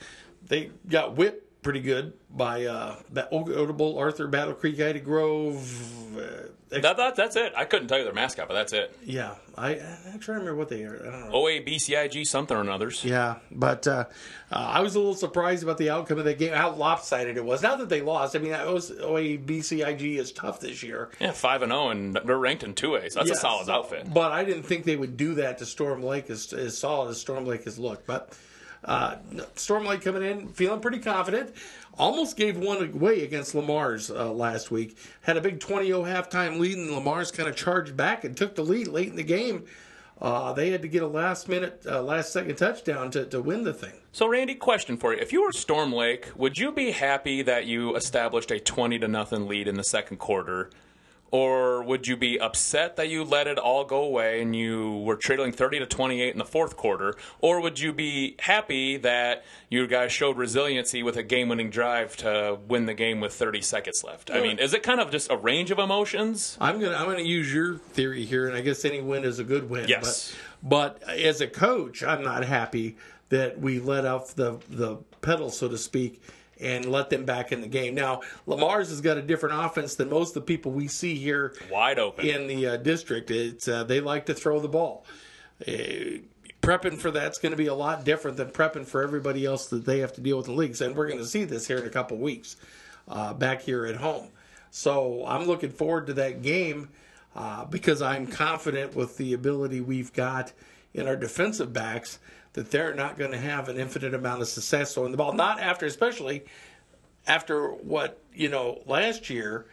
they got whipped pretty good by uh, that Odebolt, Arthur, Battle Creek, Ida Grove. Uh, That, that that's it. I couldn't tell you their mascot, but that's it. yeah, I, I'm trying to remember what they are. I don't know. OA BCIG something or others. Yeah, but uh, uh, I was a little surprised about the outcome of that game, how lopsided it was. Not that they lost. I mean, OABCIG is tough this year. Yeah, five and zero, and they're ranked in two A. So that's Yeah, a solid outfit. But I didn't think they would do that to Storm Lake as, as solid as Storm Lake has looked. But uh, Storm Lake coming in, feeling pretty confident. Almost gave one away against Le Mars uh, last week. Had a big 20 0 halftime lead, and Le Mars kind of charged back and took the lead late in the game. Uh, they had to get a last minute, uh, last second touchdown to, to win the thing. So, Randy, question for you: If you were Storm Lake, would you be happy that you established a twenty to nothing lead in the second quarter, or would you be upset that you let it all go away and you were trailing 30 to 28 in the fourth quarter, or would you be happy that you guys showed resiliency with a game-winning drive to win the game with 30 seconds left? I mean, is it kind of just a range of emotions? I'm gonna I'm gonna use your theory here, and I guess any win is a good win. Yes. But, but as a coach, I'm not happy that we let off the the pedal, so to speak, and let them back in the game. Now, Le Mars has got a different offense than most of the people we see here Wide open. in the uh, district. It's uh, they like to throw the ball. Uh, prepping for that's going to be a lot different than prepping for everybody else that they have to deal with in the leagues, and we're going to see this here in a couple weeks uh, back here at home. So I'm looking forward to that game uh, because I'm confident with the ability we've got in our defensive backs that they're not going to have an infinite amount of success throwing the ball. Not after, especially after what you know last year.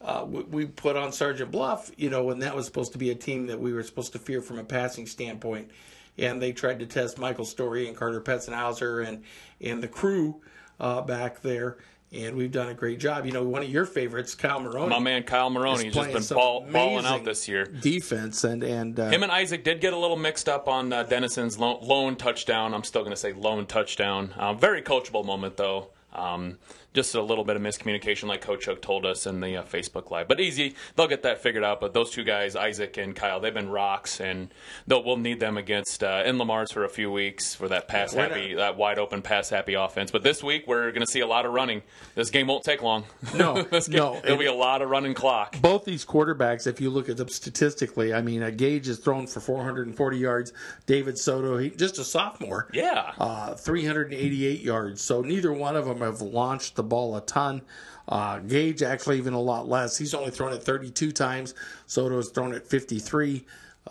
Uh, we, we put on Sergeant Bluff, you know, when that was supposed to be a team that we were supposed to fear from a passing standpoint, and they tried to test Michael Story and Carter Petzenhauser and and the crew uh, back there, and we've done a great job. You know, one of your favorites, Kyle Maroney, My man Kyle Maroney has just been ball, balling out this year. defense, and and uh, Him and Isaac did get a little mixed up on uh, Denison's lone, lone touchdown. I'm still going to say lone touchdown. Uh, very coachable moment, though. Um, just a little bit of miscommunication, like Coach Hook told us in the uh, Facebook Live. But easy, they'll get that figured out. But those two guys, Isaac and Kyle, they've been rocks, and they'll, we'll need them against uh, in Le Mars for a few weeks for that pass Why happy, that wide open pass happy offense. But this week we're going to see a lot of running. This game won't take long. No, This game- no. there'll be a lot of running clock. both these quarterbacks, if you look at them statistically, I mean, Gage is thrown for 440 yards. David Soto, he, just a sophomore, Yeah. uh, 388 yards. So neither one of them have launched the ball a ton. Uh, Gage actually even a lot less. He's only thrown it 32 times. Soto has thrown it 53.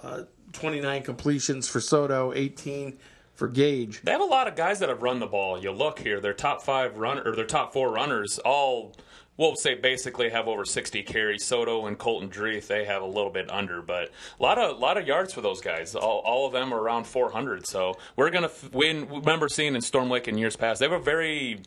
Uh, 29 completions for Soto, 18 for Gage. They have a lot of guys that have run the ball. You look here, their top five run or their top four runners all we'll say basically have over 60 carries. Soto and Colton Dreeth, they have a little bit under, but a lot of lot of yards for those guys. All, all of them are around 400. So we're gonna f- win. Remember seeing in Storm Lake in years past, they have a very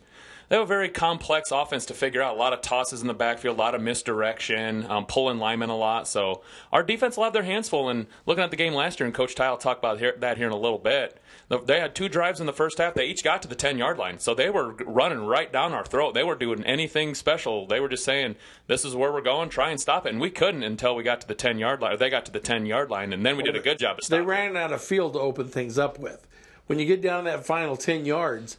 they have a very complex offense to figure out. A lot of tosses in the backfield, a lot of misdirection, um, pulling linemen a lot. So our defense will have their hands full. And looking at the game last year, and Coach Ty will talk about here, that here in a little bit. They had two drives in the first half. They each got to the 10 yard line. So they were running right down our throat. They were doing anything special. They were just saying, this is where we're going, try and stop it. And we couldn't until we got to the 10 yard line. Or they got to the 10 yard line. And then we did a good job of They stopping it. ran out of field to open things up with. When you get down that final 10 yards,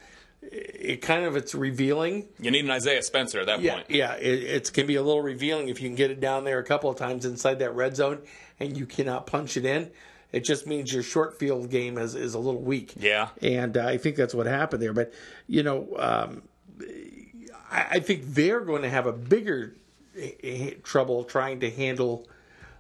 it kind of it's revealing You need an Isaiah Spencer at that Yeah, point. yeah, it, it can be a little revealing if you can get it down there a couple of times inside that red zone and you cannot punch it in. It just means your short field game is, is a little weak. Yeah. and uh, I think that's what happened there. But you know, um, I, I think they're going to have a bigger eh, eh, trouble trying to handle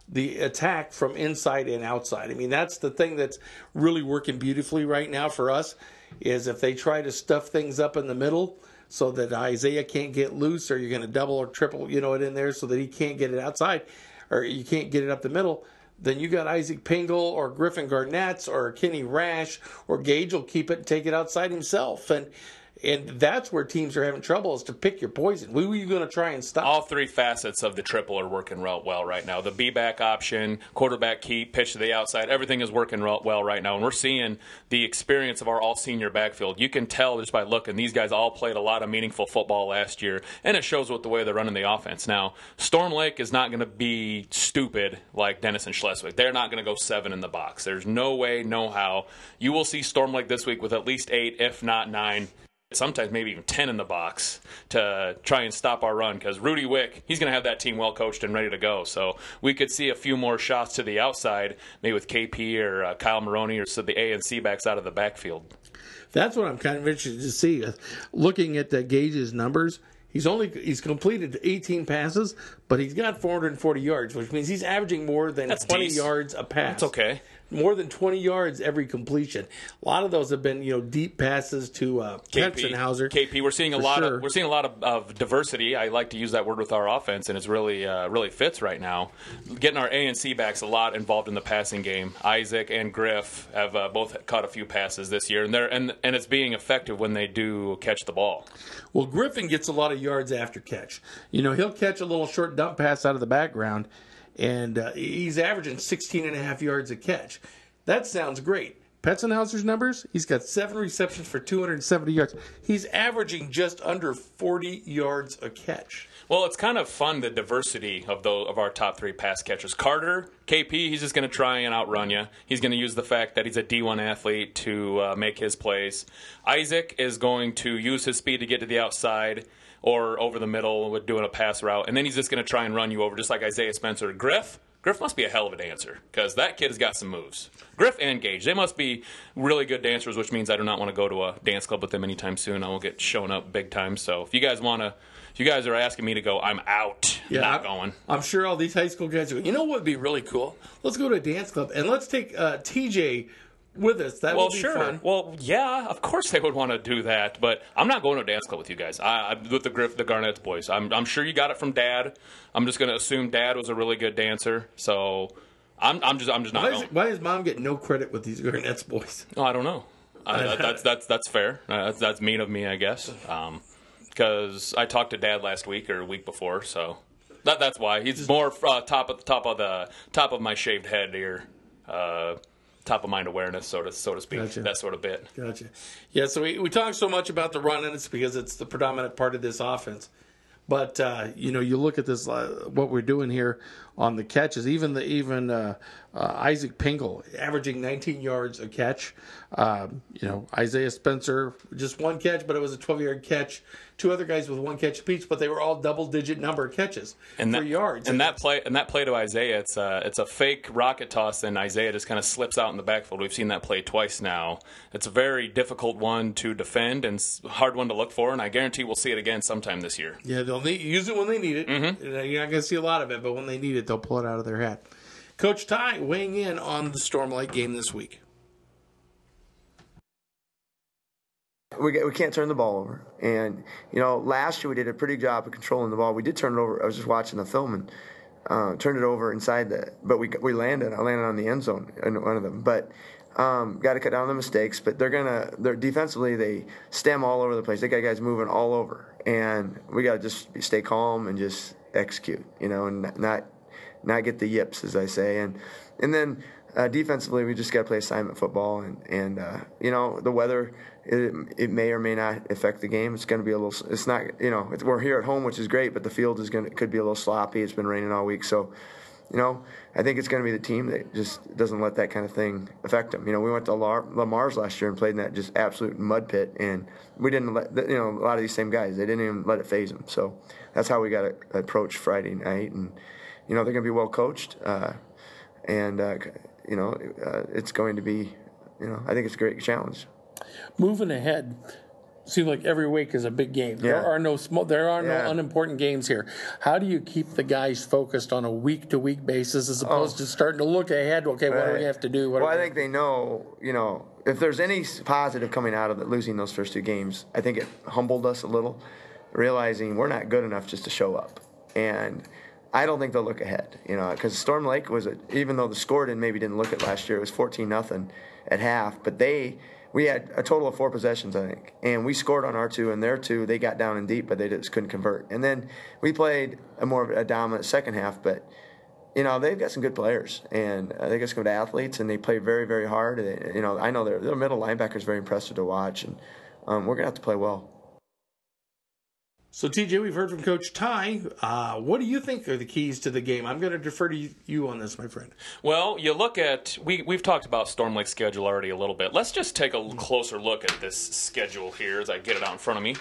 the attack from inside and outside. I mean, that's the thing that's really working beautifully right now for us is if they try to stuff things up in the middle so that Isaiah can't get loose or you're going to double or triple, you know, it in there so that he can't get it outside or you can't get it up the middle, then you got Isaac Pingle or Griffin Garnetts or Kenny Rash or Gage will keep it and take it outside himself. And and that's where teams are having trouble is to pick your poison. Who are you going to try and stop? all three facets of the triple are working real well right now. The B back option, quarterback keep, pitch to the outside, everything is working real well right now. And we're seeing the experience of our all senior backfield. You can tell just by looking, these guys all played a lot of meaningful football last year, and it shows with the way they're running the offense. Now, Storm Lake is not going to be stupid like Denison Schleswig. They're not going to go seven in the box. There's no way, no how. You will see Storm Lake this week with at least eight, if not nine sometimes maybe even 10 in the box to try and stop our run because Rudy Wick, he's going to have that team well coached and ready to go. So we could see a few more shots to the outside, maybe with KP or uh, Kyle Maroney or so the A and C backs out of the backfield. That's what I'm kind of interested to see. Uh, Looking at uh, Gage's numbers, he's only he's completed 18 passes, but he's got 440 yards, which means he's averaging more than That's 20 decent. yards a pass. That's okay. More than 20 yards every completion. A lot of those have been, you know, deep passes to uh, Petzenhauser. KP, we're seeing a lot sure. of we're seeing a lot of, of diversity. I like to use that word with our offense, and it's really uh, really fits right now. Getting our A and C backs a lot involved in the passing game. Isaac and Griff have uh, both caught a few passes this year, and they're and and it's being effective when they do catch the ball. Well, Griffin gets a lot of yards after catch. You know, he'll catch a little short dump pass out of the background, and uh, he's averaging 16 and a half yards a catch. That sounds great. Petzenhauser's numbers, he's got seven receptions for 270 yards. He's averaging just under 40 yards a catch. Well, it's kind of fun the diversity of the of our top three pass catchers. Carter, KP, he's just going to try and outrun you. He's going to use the fact that he's a D1 athlete to uh, make his plays. Isaac is going to use his speed to get to the outside or over the middle with doing a pass route, and then he's just going to try and run you over, just like Isaiah Spencer. Griff, Griff must be a hell of a dancer because that kid has got some moves. Griff and Gage, they must be really good dancers, which means I do not want to go to a dance club with them anytime soon. I will get shown up big time. So if you guys want to, if you guys are asking me to go, I'm out. not going. I'm sure all these high school guys are. You know what would be really cool? Let's go to a dance club and let's take uh, TJ with us. That Well, would be sure. fun. Well, yeah, of course they would want to do that, but I'm not going to a dance club with you guys. I, I with the Griff, the Garnett boys. I'm, I'm sure you got it from Dad. I'm just going to assume Dad was a really good dancer, so I'm, I'm just, I'm just not Why, going. is, why does mom get no credit with these Garnett's boys? Oh, I don't know. I, that's that's that's fair. Uh, that's, that's mean of me, I guess. Because I talked to Dad last week or week before, so that that's why he's more uh, top of the top of the top of my shaved head here, uh, top of mind awareness, so to so to speak. Gotcha. That sort of bit. Gotcha. Yeah, so we, we talk so much about the run, and it's because it's the predominant part of this offense. But uh, you know, you look at this, uh, what we're doing here on the catches. Even the even uh, uh, Isaac Pingle averaging 19 yards a catch. Um, you know, Isaiah Spencer just one catch, but it was a 12 yard catch. Two other guys with one catch apiece, but they were all double digit number of catches and for that, yards. And that play and that play to Isaiah, it's a it's a fake rocket toss, and Isaiah just kind of slips out in the backfield. We've seen that play twice now. It's a very difficult one to defend and hard one to look for, and I guarantee we'll see it again sometime this year. Yeah, they'll need, use it when they need it. Mm-hmm. Uh, You're not going to see a lot of it, but when they need it, they'll pull it out of their hat. Coach Ty weighing in on the Storm Lake game this week. we, we can't turn the ball over. And, you know, last year we did a pretty job of controlling the ball. We did turn it over. I was just watching the film and uh, turned it over inside the, but we, we landed. I landed on the end zone in one of them. But um, got to cut down the mistakes. But they're to, they're defensively, they stem all over the place. They got guys moving all over. And we got to just stay calm and just execute, you know, and not, not get the yips, as I say. And, and then, uh, defensively, we just got to play assignment football, and and uh, you know the weather, it, it may or may not affect the game. It's going to be a little. It's not. You know, we're here at home, which is great, but the field is going could be a little sloppy. It's been raining all week, so you know I think it's going to be the team that just doesn't let that kind of thing affect them. You know, we went to Le Mars last year and played in that just absolute mud pit, and we didn't let you know a lot of these same guys. They didn't even let it phase them. So that's how we got to approach Friday night, and you know they're going to be well coached. Uh, and uh, you know uh, it's going to be you know I think it's a great challenge. Moving ahead, seems like every week is a big game. Yeah. There are no small, there are Yeah. no unimportant games here. How do you keep the guys focused on a week to week basis as opposed to starting to look ahead? Okay, what do we Oh. Have to do? What well, I think they know you know if there's any positive coming out of it, losing those first two games, I think it humbled us a little, realizing we're not good enough just to show up and. I don't think they'll look ahead, you know, because Storm Lake was a, even though the score didn't maybe didn't look at last year, it was fourteen nothing at half, but they we had a total of four possessions, I think, and we scored on our two and their two. They got down and deep, but they just couldn't convert. And then we played a more of a dominant second half, but you know they've got some good players, and they got some good athletes, and they play very very hard. They, you know, I know their their middle is very impressive to watch, and um, we're gonna have to play well. So, TJ, we've heard from Coach Ty. Uh, what do you think are the keys to the game? I'm going to defer to you on this, my friend. Well, you look at we we've talked about Storm Lake's schedule already a little bit. Let's just take a closer look at this schedule here as I get it out in front of me.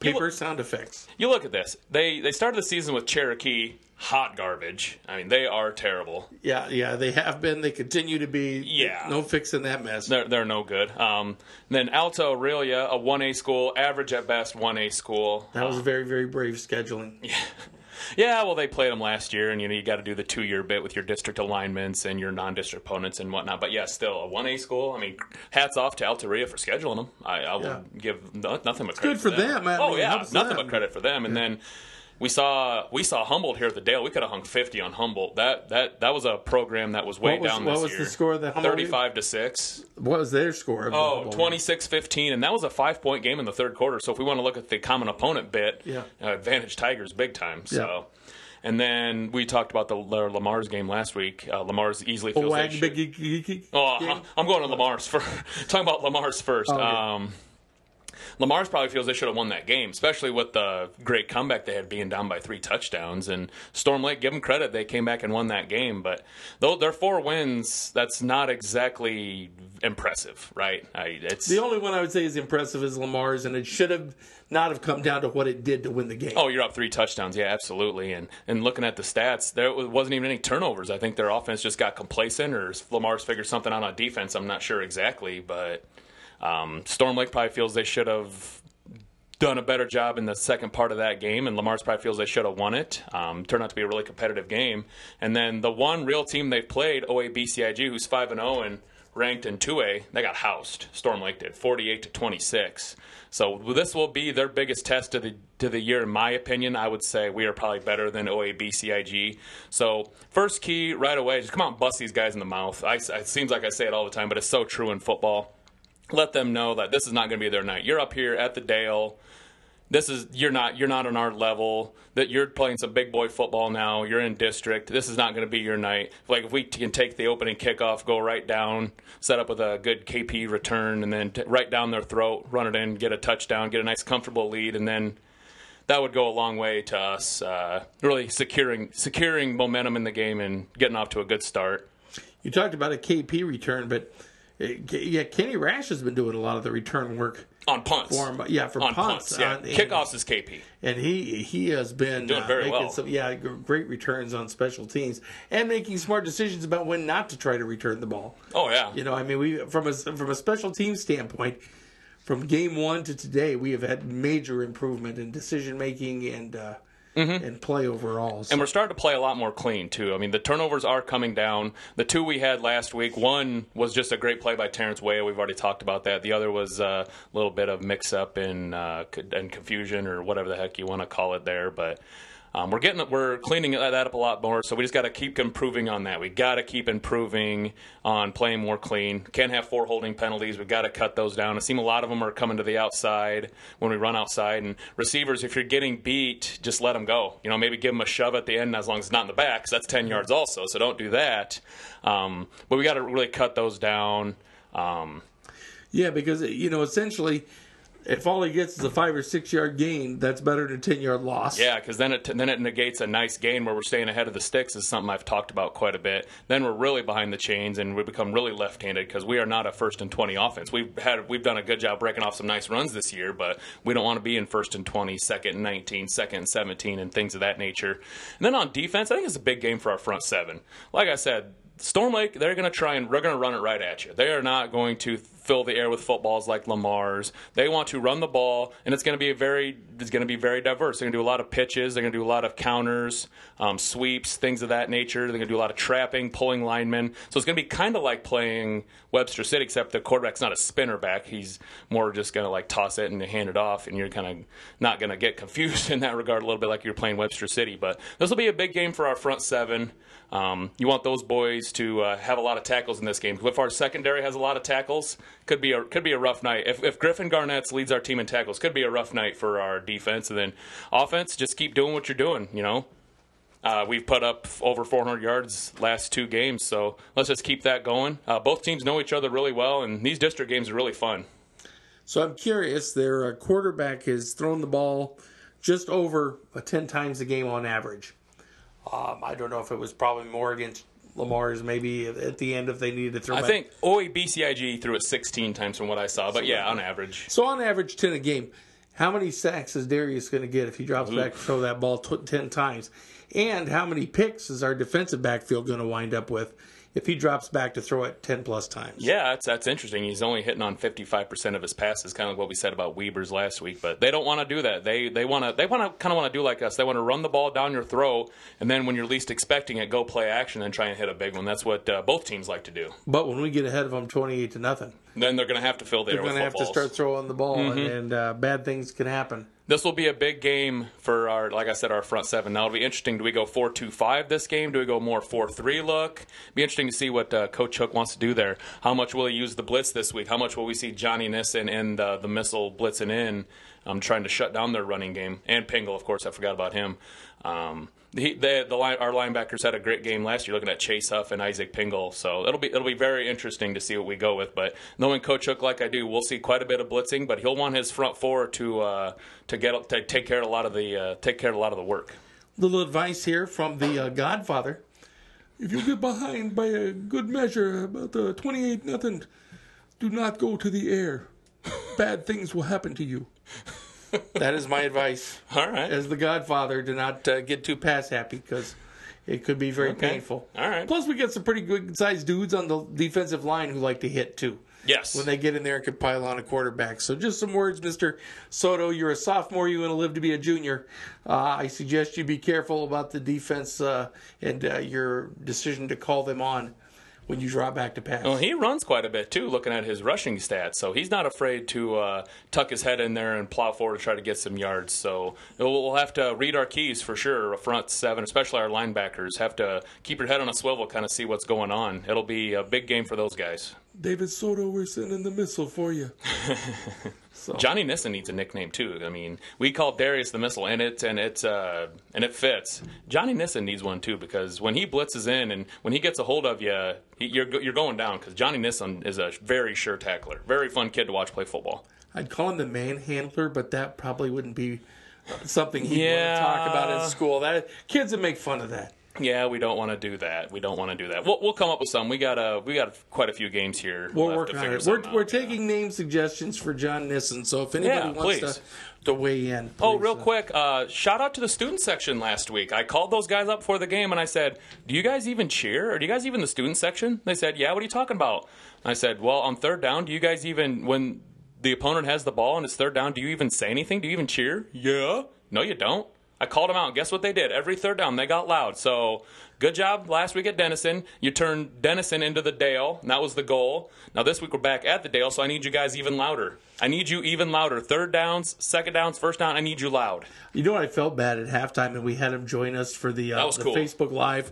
Paper look- sound effects. You look at this. They they started the season with Cherokee, hot garbage. I mean, they are terrible. Yeah, yeah, they have been. They continue to be. Yeah. No fixing that mess. They're they're no good. Um, then Alta Aurelia, a one A school, average at best one A school. That was very, very brave scheduling. Yeah, Yeah, well, they played them last year, and you know you got to do the two-year bit with your district alignments and your non-district opponents and whatnot. But yeah, still a one A school. I mean, hats off to Alta Aurelia for scheduling them. I, I will Yeah. give no, nothing but credit good for them. I oh mean, yeah, nothing them. but credit for them. And then we saw we saw Humboldt here at the Dale. We could have hung fifty on Humboldt. That that that was a program that was way What was- down what was year. the score that Humboldt? Thirty-five to six. What was their score? Of Oh, 26-15, and that was a five-point game in the third quarter. So if we want to look at the common opponent bit, Yeah. uh, advantage Tigers big time. So. Yeah. And then we talked about the Le Mars game last week. Uh, Le Mars easily feels Oh, they Wag- should- Big Geek- Geek- Oh. I- I'm going to Le Mars first. Talking about Le Mars first. Okay. Um, Le Mars probably feels they should have won that game, especially with the great comeback they had being down by three touchdowns. And Storm Lake, give them credit, they came back and won that game. But though their four wins, that's not exactly impressive, right? I, it's The only one I would say is impressive is Le Mars, and it should have not have come down to what it did to win the game. Oh, you're up three touchdowns. Yeah, absolutely. And and looking at the stats, there wasn't even any turnovers. I think their offense just got complacent, or Le Mars figured something out on defense. I'm not sure exactly, but um, Storm Lake probably feels they should have done a better job in the second part of that game, and Le Mars probably feels they should have won it. Um, turned out to be a really competitive game. And then the one real team they've played, OABCIG, who's five and zero and ranked in 2A, they got housed. Storm Lake did, 48 to 26. So this will be their biggest test of the to the year, in my opinion. I would say we are probably better than OABCIG. So first key right away, just come out and bust these guys in the mouth. I, it seems like I say it all the time, but it's so true in football let them know that this is not going to be their night. You're up here at the Dale. This is you're not you're not on our level. That you're playing some big boy football now. You're in district. This is not going to be your night. Like if we can take the opening kickoff, go right down, set up with a good KP return, and then t- right down their throat, run it in, get a touchdown, get a nice comfortable lead, and then that would go a long way to us uh, really securing securing momentum in the game and getting off to a good start. You talked about a KP return, but yeah, Kenny Rash has been doing a lot of the return work On punts, for him. Yeah, for on punts. punts, yeah. and- Kickoffs is KP. and he he has been Doing uh, very making well. some yeah great returns on special teams and making smart decisions about when not to try to return the ball. Oh yeah, You know, I mean, we from a from a special team standpoint, from game one to today, we have had major improvement in decision making and uh, and play overall. So, Mm-hmm. And we're starting to play a lot more clean too. I mean, the turnovers are coming down. The two we had last week, one was just a great play by Terrence Weah. We've already talked about that. The other was uh, a little bit of mix up and uh, and confusion or whatever the heck you want to call it there, but. Um, we're getting we're cleaning that up a lot more, so we just got to keep improving on that. We got to keep improving on playing more clean. Can't have four holding penalties. We got to cut those down. It seems a lot of them are coming to the outside when we run outside. And receivers, if you're getting beat, just let them go. You know, maybe give them a shove at the end as long as it's not in the back. that's ten yards also. So don't do that. Um, but we got to really cut those down. Um, yeah, because you know, essentially, if all he gets is a five or six yard gain, that's better than a ten yard loss. Yeah, because then it then it negates a nice gain where we're staying ahead of the sticks is something I've talked about quite a bit. Then we're really behind the chains and we become really left-handed because we are not a first and twenty offense. We've had we've done a good job breaking off some nice runs this year, but we don't want to be in first and 20, second and 19, second and 17, and things of that nature. And then on defense, I think it's a big game for our front seven. Like I said. Storm Lake, they're going to try and they're going to run it right at you. They are not going to fill the air with footballs like Le Mars. They want to run the ball, and it's going to be very it's going to be very diverse. They're going to do a lot of pitches. They're going to do a lot of counters, um, sweeps, things of that nature. They're going to do a lot of trapping, pulling linemen. So it's going to be kind of like playing Webster City, except the quarterback's not a spinner back. He's more just going to like toss it and hand it off, and you're kind of not going to get confused in that regard a little bit like you're playing Webster City. But this will be a big game for our front seven. Um, you want those boys to uh, have a lot of tackles in this game. If our secondary has a lot of tackles, could be a could be a rough night. If, if Griffin Garnett leads our team in tackles, could be a rough night for our defense. And then offense, just keep doing what you're doing. You know, uh, we've put up over 400 yards last two games, so let's just keep that going. Uh, both teams know each other really well, and these district games are really fun. So I'm curious. Their uh, quarterback has thrown the ball just over uh, ten times a game on average. Um, I don't know if it was probably more against Le Mars. Maybe at the end if they needed to throw. I back. think OABCIG threw it 16 times from what I saw, but yeah, on average. so. On average, ten a game. How many sacks is Darius going to get if he drops back to throw that ball t- ten times? And how many picks is our defensive backfield going to wind up with if he drops back to throw it 10 plus times? Yeah, that's that's interesting. He's only hitting on 55% of his passes, kind of like what we said about Weber's last week. But they don't want to do that. They they want to they want to kind of want to do like us. They want to run the ball down your throat, and then when you're least expecting it, go play action and try and hit a big one. That's what uh, both teams like to do. But when we get ahead of them 28 to nothing, Then they're going to have to fill the they're air with going to have to footballs. start throwing the ball, and, and uh, bad things can happen. This will be a big game for our, like I said, our front seven. Now it'll be interesting. Do we go four two five this game? Do we go more four three look? Be interesting to see what uh, Coach Hook wants to do there. How much will he use the blitz this week? How much will we see Johnny Nissen and uh, the missile blitzing in, um, trying to shut down their running game? And Pingle, of course, I forgot about him. Um, he, the, the line, our linebackers had a great game last year, looking at Chase Huff and Isaac Pingle. So it'll be it'll be very interesting to see what we go with. But knowing Coach Hook like I do, we'll see quite a bit of blitzing. But he'll want his front four to uh, to get to take care of a lot of the uh, take care of a lot of the work. Little advice here from the uh, Godfather. If you get behind by a good measure, about uh, 28 nothing, do not go to the air. Bad things will happen to you. That is my advice. All right. As the Godfather, do not uh, get too pass happy because it could be very Okay. painful. All right. Plus, we get some pretty good sized dudes on the defensive line who like to hit too. Yes. When they get in there and can pile on a quarterback. So, just some words, Mr. Soto. You're a sophomore. You're going to live to be a junior. Uh, I suggest you be careful about the defense uh, and uh, your decision to call them on when you draw back to pass. Well, he runs quite a bit too, looking at his rushing stats. So he's not afraid to uh, tuck his head in there and plow forward to try to get some yards. So we'll we'll have to read our keys for sure. A front seven, especially our linebackers, have to keep your head on a swivel, kind of see what's going on. It'll be a big game for those guys. David Soto, we're sending the missile for you. so, Johnny Nissen needs a nickname too. I mean, we call Darius the missile, and it and it uh, and it fits. Johnny Nissen needs one too because when he blitzes in and when he gets a hold of you, he, you're you're going down because Johnny Nissen is a very sure tackler, very fun kid to watch play football. I'd call him the manhandler, but that probably wouldn't be something he'd Yeah. want to talk about in school. That kids would make fun of that. Yeah, we don't want to do that. We don't want to do that. We'll, we'll come up with some. We got a we got quite a few games here. We're left working to on it. We're, we're taking name suggestions for John Nissen. So if anybody Yeah, wants please. to, to weigh in, Oh, real uh, quick, uh, shout out to the student section last week. I called those guys up for the game and I said, Do you guys even cheer? Or do you guys even the student section? They said, Yeah, what are you talking about? I said, Well, on third down, do you guys even, when the opponent has the ball and it's third down, do you even say anything? Do you even cheer? Yeah. No, you don't. I called them out. and Guess what they did? Every third down, they got loud. So, good job last week at Denison. You turned Denison into the Dale, and that was the goal. Now, this week we're back at the Dale, so I need you guys even louder. I need you even louder. Third downs, second downs, first down, I need you loud. You know what? I felt bad at halftime, and we had them join us for the, uh, the cool. Facebook Live,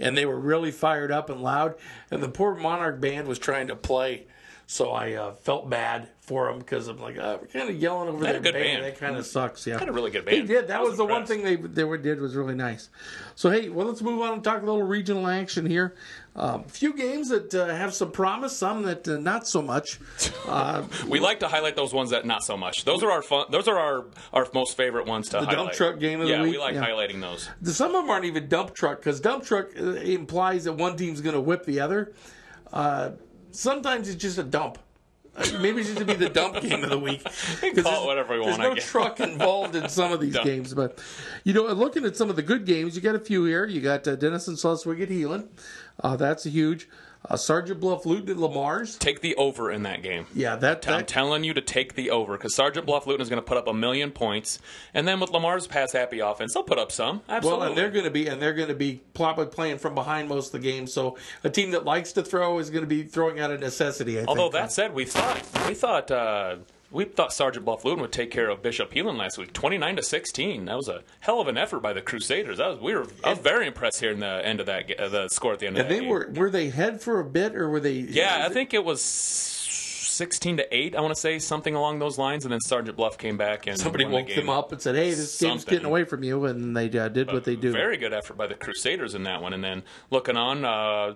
and they were really fired up and loud. And the poor Monarch band was trying to play, so I uh, felt bad for him because I'm like, uh, we're kind of yelling over They had their band. band. That kind of sucks. Yeah, Had a really good They band. did. That I was, was the one thing they they were, did was really nice. So hey, well, let's move on and talk a little regional action here. A um, few games that uh, have some promise, some that uh, not so much. Uh, We like to highlight those ones that not so much. Those are our fun. Those are our, our most favorite ones to The highlight. dump truck game of the week. yeah, we like Yeah. highlighting those. Some of them aren't even dump truck because dump truck uh, implies that one team's going to whip the other. Uh, sometimes it's just a dump. Uh, Maybe it should be the dump game of the week. Call it there's- whatever we want, I no truck involved in some of these Dump. games, but you know, looking at some of the good games, you got a few here. You got uh, Denison, Schleswig, Heelan. Uh, that's a huge. Uh, Sergeant Bluff, Luton, and Le Mars. Take the over in that game. Yeah, that, I'm telling you to take the over because Sergeant Bluff Luton is going to put up a million points, and then with Le Mars pass happy offense, they'll put up some. Absolutely. Well, and they're going to be and they're going to be probably playing from behind most of the game. So a team that likes to throw is going to be throwing out of necessity. I Although think. that said, we thought we thought uh, we thought Sergeant Bluff Luton would take care of Bishop Heelan last week, twenty nine to sixteen. That was a hell of an effort by the Crusaders. That was we were I was very impressed here in the end of that uh, the score at the end of and that they game. were were they head for a bit or were they? Yeah, I think it was sixteen to eight. I want to say something along those lines, and then Sergeant Bluff came back and somebody the woke game. them up and said, "Hey, this game's getting away from you," and they uh, did what they do. Very good effort by the Crusaders in that one. And then looking on, uh,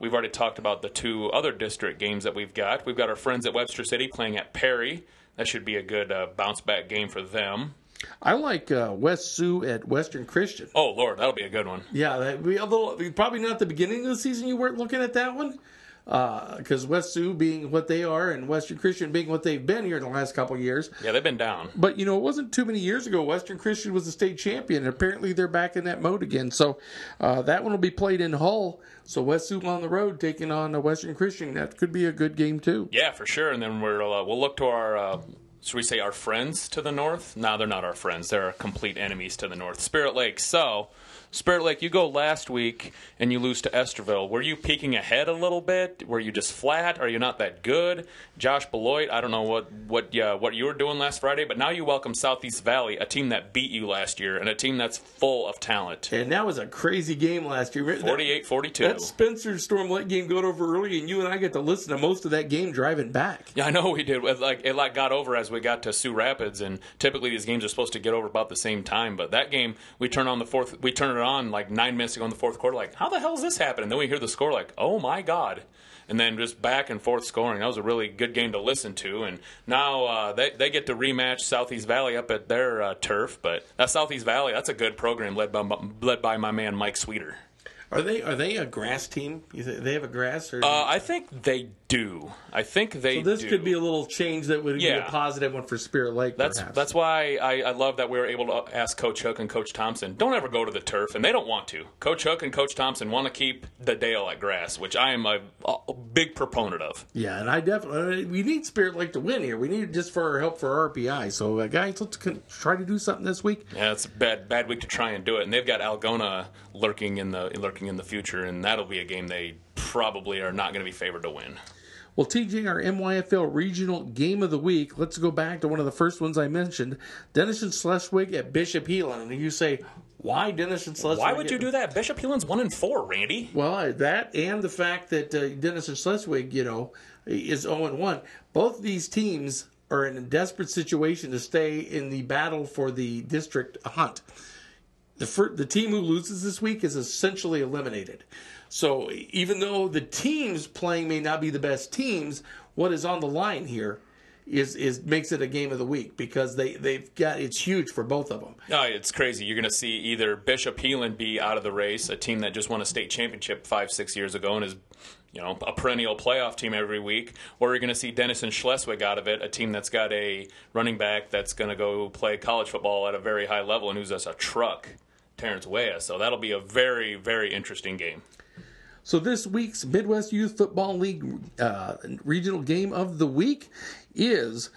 we've already talked about the two other district games that we've got. We've got our friends at Webster City playing at Perry. That should be a good uh, bounce back game for them. I like uh, West Sioux at Western Christian. Oh Lord, that'll be a good one. Yeah, that, we, although probably not the beginning of the season. You weren't looking at that one. Because West Sioux being what they are and Western Christian being what they've been here in the last couple of years. Yeah, they've been down. But you know, it wasn't too many years ago. Western Christian was the state champion, and apparently they're back in that mode again. So uh, that one will be played in Hull. So West Sioux on the road taking on uh, Western Christian. That could be a good game too. Yeah, for sure. And then we're uh, we'll look to our. Uh, should we say our friends to the north? No, they're not our friends. They're our complete enemies to the north. Spirit Lake. So, Spirit Lake, you go last week and you lose to Estherville. Were you peeking ahead a little bit? Were you just flat? Are you not that good? Josh Beloit, I don't know what what uh, what you were doing last Friday, but now you welcome Southeast Valley, a team that beat you last year and a team that's full of talent. And that was a crazy game last year. 48-42. That Spencer Storm Lake game got over early, and you and I get to listen to most of that game driving back. Yeah, I know we did. It like it like got over as we got to Sioux Rapids, and typically these games are supposed to get over about the same time. But that game, we turn on the fourth. We turn it on like nine minutes ago in the fourth quarter. Like, how the hell is this happening? And then we hear the score. Like, oh my god! And then just back and forth scoring. That was a really good game to listen to. And now uh, they they get to rematch Southeast Valley up at their uh, turf. But that Southeast Valley, that's a good program led by led by my man Mike Sweeter. Are they are they a grass team? You think they have a grass or? Uh, I think they do. I think they. so this do. could be a little change that would be a positive one for Spirit Lake. That's perhaps. that's why I, I love that we were able to ask Coach Hook and Coach Thompson. Don't ever go to the turf, and they don't want to. Coach Hook and Coach Thompson want to keep the Dale at grass, which I am a, a big proponent of. Yeah, and I definitely we need Spirit Lake to win here. We need it just for help for RPI. So uh, guys, let's try to do something this week. Yeah, it's a bad bad week to try and do it, and they've got Algona lurking in the lurking in the future, and that'll be a game they probably are not going to be favored to win. Well, TJ, our MYFL regional game of the week. Let's go back to one of the first ones I mentioned: Denison Schleswig at Bishop Heelan. And you say, why Denison Schleswig? Why would you do that? Bishop Heelan's one and four, Randy. Well, uh, that and the fact that uh, Denison Schleswig, you know, is 0 and 1. Both these teams are in a desperate situation to stay in the battle for the district hunt. The fir- the team who loses this week is essentially eliminated. So even though the teams playing may not be the best teams, what is on the line here is is makes it a game of the week because they they've got it's huge for both of them. No, it's crazy. You're going to see either Bishop Heelan be out of the race, a team that just won a state championship five, six years ago and is, you know, a perennial playoff team every week, or you're going to see Denison Schleswig out of it, a team that's got a running back that's going to go play college football at a very high level and who's just a truck, Terrence Weah. So that'll be a very, very interesting game. So this week's Midwest Youth Football League uh, regional game of the week is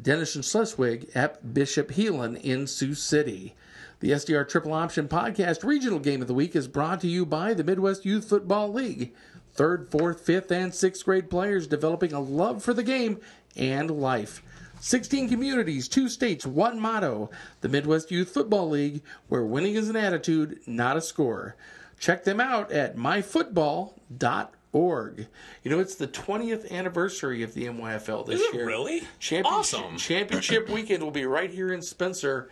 Denison Schleswig at Bishop Heelan in Sioux City. The SDR Triple Option Podcast regional game of the week is brought to you by the Midwest Youth Football League. Third, fourth, fifth, and sixth grade players developing a love for the game and life. 16 communities, two states, one motto. The Midwest Youth Football League, where winning is an attitude, not a score. Check them out at myfootball.org. You know, it's the 20th anniversary of the MYFL this year. really? Championship, Awesome. Championship weekend will be right here in Spencer.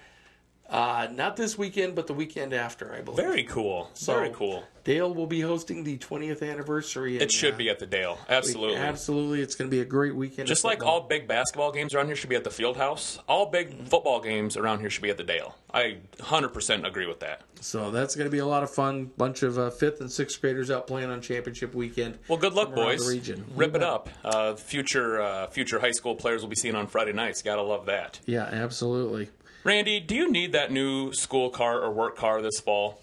Uh, not this weekend, but the weekend after, I believe. Very cool. Very cool. Dale will be hosting the 20th anniversary. It should be at the Dale. Absolutely. Absolutely. It's going to be a great weekend. Just like all big basketball games around here should be at the field house, all big football games around here should be at the Dale. I 100% agree with that. So that's going to be a lot of fun. Bunch of uh, fifth and sixth graders out playing on championship weekend. Well, good luck, boys. The region. Rip it bet. up. Uh, future uh, future high school players will be seen on Friday nights. Gotta love that. Yeah, absolutely. Randy, do you need that new school car or work car this fall?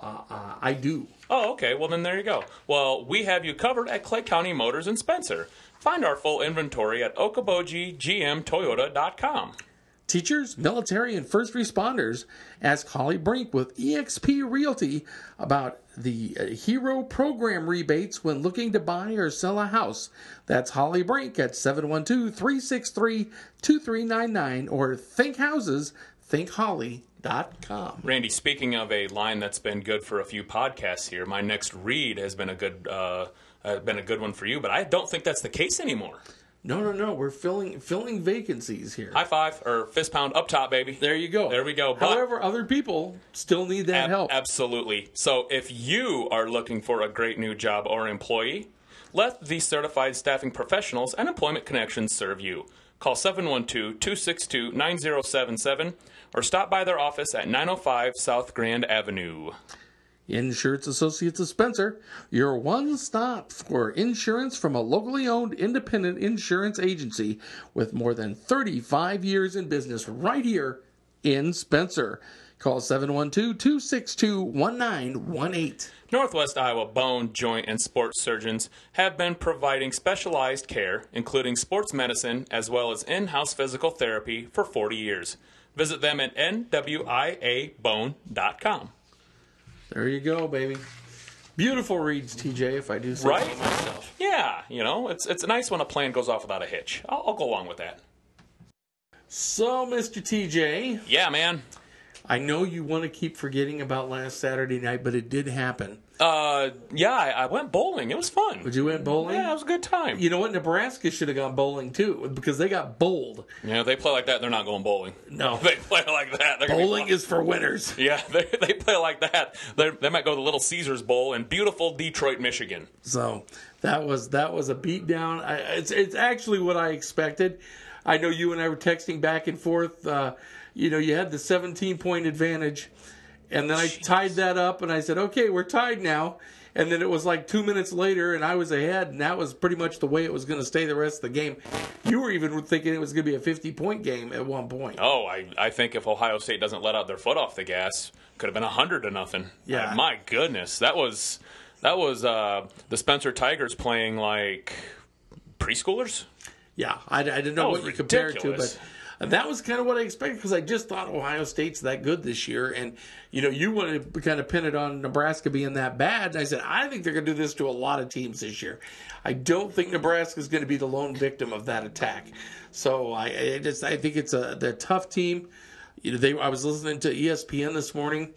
Uh, I do. Oh, okay. Well, then there you go. Well, we have you covered at Clay County Motors in Spencer. Find our full inventory at okobojigmtoyota.com. Teachers, military, and first responders ask Holly Brink with eXp Realty about the uh, Hero Program rebates when looking to buy or sell a house. That's Holly Brink at 712 363 2399 or Think. Randy, speaking of a line that's been good for a few podcasts here, my next read has been a good uh, uh, been a good one for you, but I don't think that's the case anymore. No, no, no. We're filling filling vacancies here. High five or fist pound up top, baby. there you go. There we go. But- However, other people still need that Ab- help. Absolutely. So if you are looking for a great new job or employee, let the certified staffing professionals and Employment Connections serve you. Call 712-262-9077 or stop by their office at 905 South Grand Avenue. Insurance Associates of Spencer, your one stop for insurance from a locally owned independent insurance agency with more than 35 years in business right here in Spencer. Call 712 262 1918. Northwest Iowa bone, joint, and sports surgeons have been providing specialized care, including sports medicine as well as in house physical therapy, for 40 years. Visit them at nwiabone.com. There you go, baby. Beautiful reads, TJ, if I do say Right? so myself. Yeah, you know, it's, it's nice when a plan goes off without a hitch. I'll, I'll go along with that. So, Mr. TJ, Yeah, man. I know you want to keep forgetting about last Saturday night, but it did happen. Uh, yeah, I, I went bowling. It was fun. Would you went bowling? Yeah, it was a good time. You know what? Nebraska should have gone bowling too because they got bowled. Yeah, they play like that. They're not going bowling. No. They play like that. They're Bowling is for winners. Yeah, they, they play like that. They're, they might go to the Little Caesars Bowl in beautiful Detroit, Michigan. So that was that was a beatdown. I, it's it's actually what I expected. I know you and I were texting back and forth. Uh, you know, you had the 17 point advantage, and then I tied that up, and I said, "Okay, we're tied now." And then it was like two minutes later, and I was ahead, and that was pretty much the way it was going to stay the rest of the game. You were even thinking it was going to be a 50 point game at one point. Oh, I, I think if Ohio State doesn't let out their foot off the gas, could have been hundred to nothing. Yeah. Uh, my goodness, that was that was uh, the Spencer Tigers playing like preschoolers. Yeah, I, I didn't know what you compared to, ridiculous. But that was kind of what I expected because I just thought Ohio State's that good this year, and you know you wanted to kind of pin it on Nebraska being that bad. And I said I think they're going to do this to a lot of teams this year. I don't think Nebraska is going to be the lone victim of that attack. So I, I just I think it's a tough team. You know, they I was listening to ESPN this morning.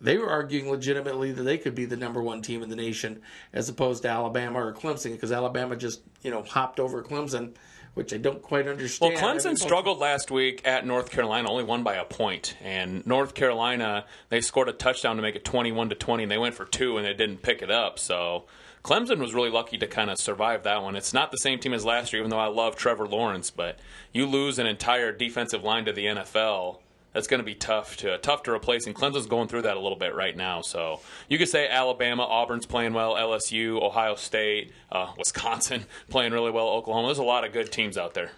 They were arguing legitimately that they could be the number one team in the nation as opposed to Alabama or Clemson because Alabama just you know hopped over Clemson, which I don't quite understand. Well, Clemson struggled last week at North Carolina, only won by a point. And North Carolina, they scored a touchdown to make it 21 to 20, and they went for two, and they didn't pick it up. So Clemson was really lucky to kind of survive that one. It's not the same team as last year, even though I love Trevor Lawrence, but you lose an entire defensive line to the NFL. That's going to be tough to tough to replace, and Clemson's going through that a little bit right now. So you could say Alabama, Auburn's playing well, LSU, Ohio State, uh, Wisconsin playing really well, Oklahoma. There's a lot of good teams out there.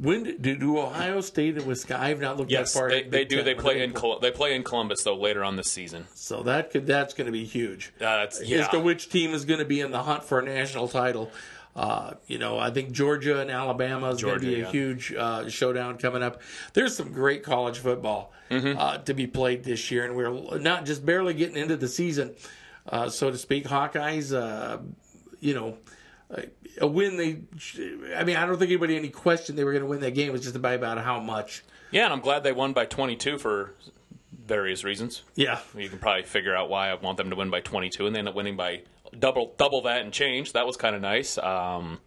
When do, do Ohio State and Wisconsin? I've not looked Yes, that far. they, they do. They play in Col- they play in Columbus though later on this season. So that could that's going to be huge. Uh, that's yeah. As to which team is going to be in the hunt for a national title. Uh, you know, I think Georgia and Alabama is going to be a yeah. huge uh, showdown coming up. There's some great college football Mm-hmm. uh, to be played this year, and we're not just barely getting into the season, uh, so to speak. Hawkeyes, uh, you know, a win. They, I mean, I don't think anybody any question they were going to win that game. It was just about about how much. yeah, and I'm glad they won by 22 for various reasons. Yeah, You can probably figure out why I want them to win by 22, and they end up winning by double double that and change. That was kind of nice. Um,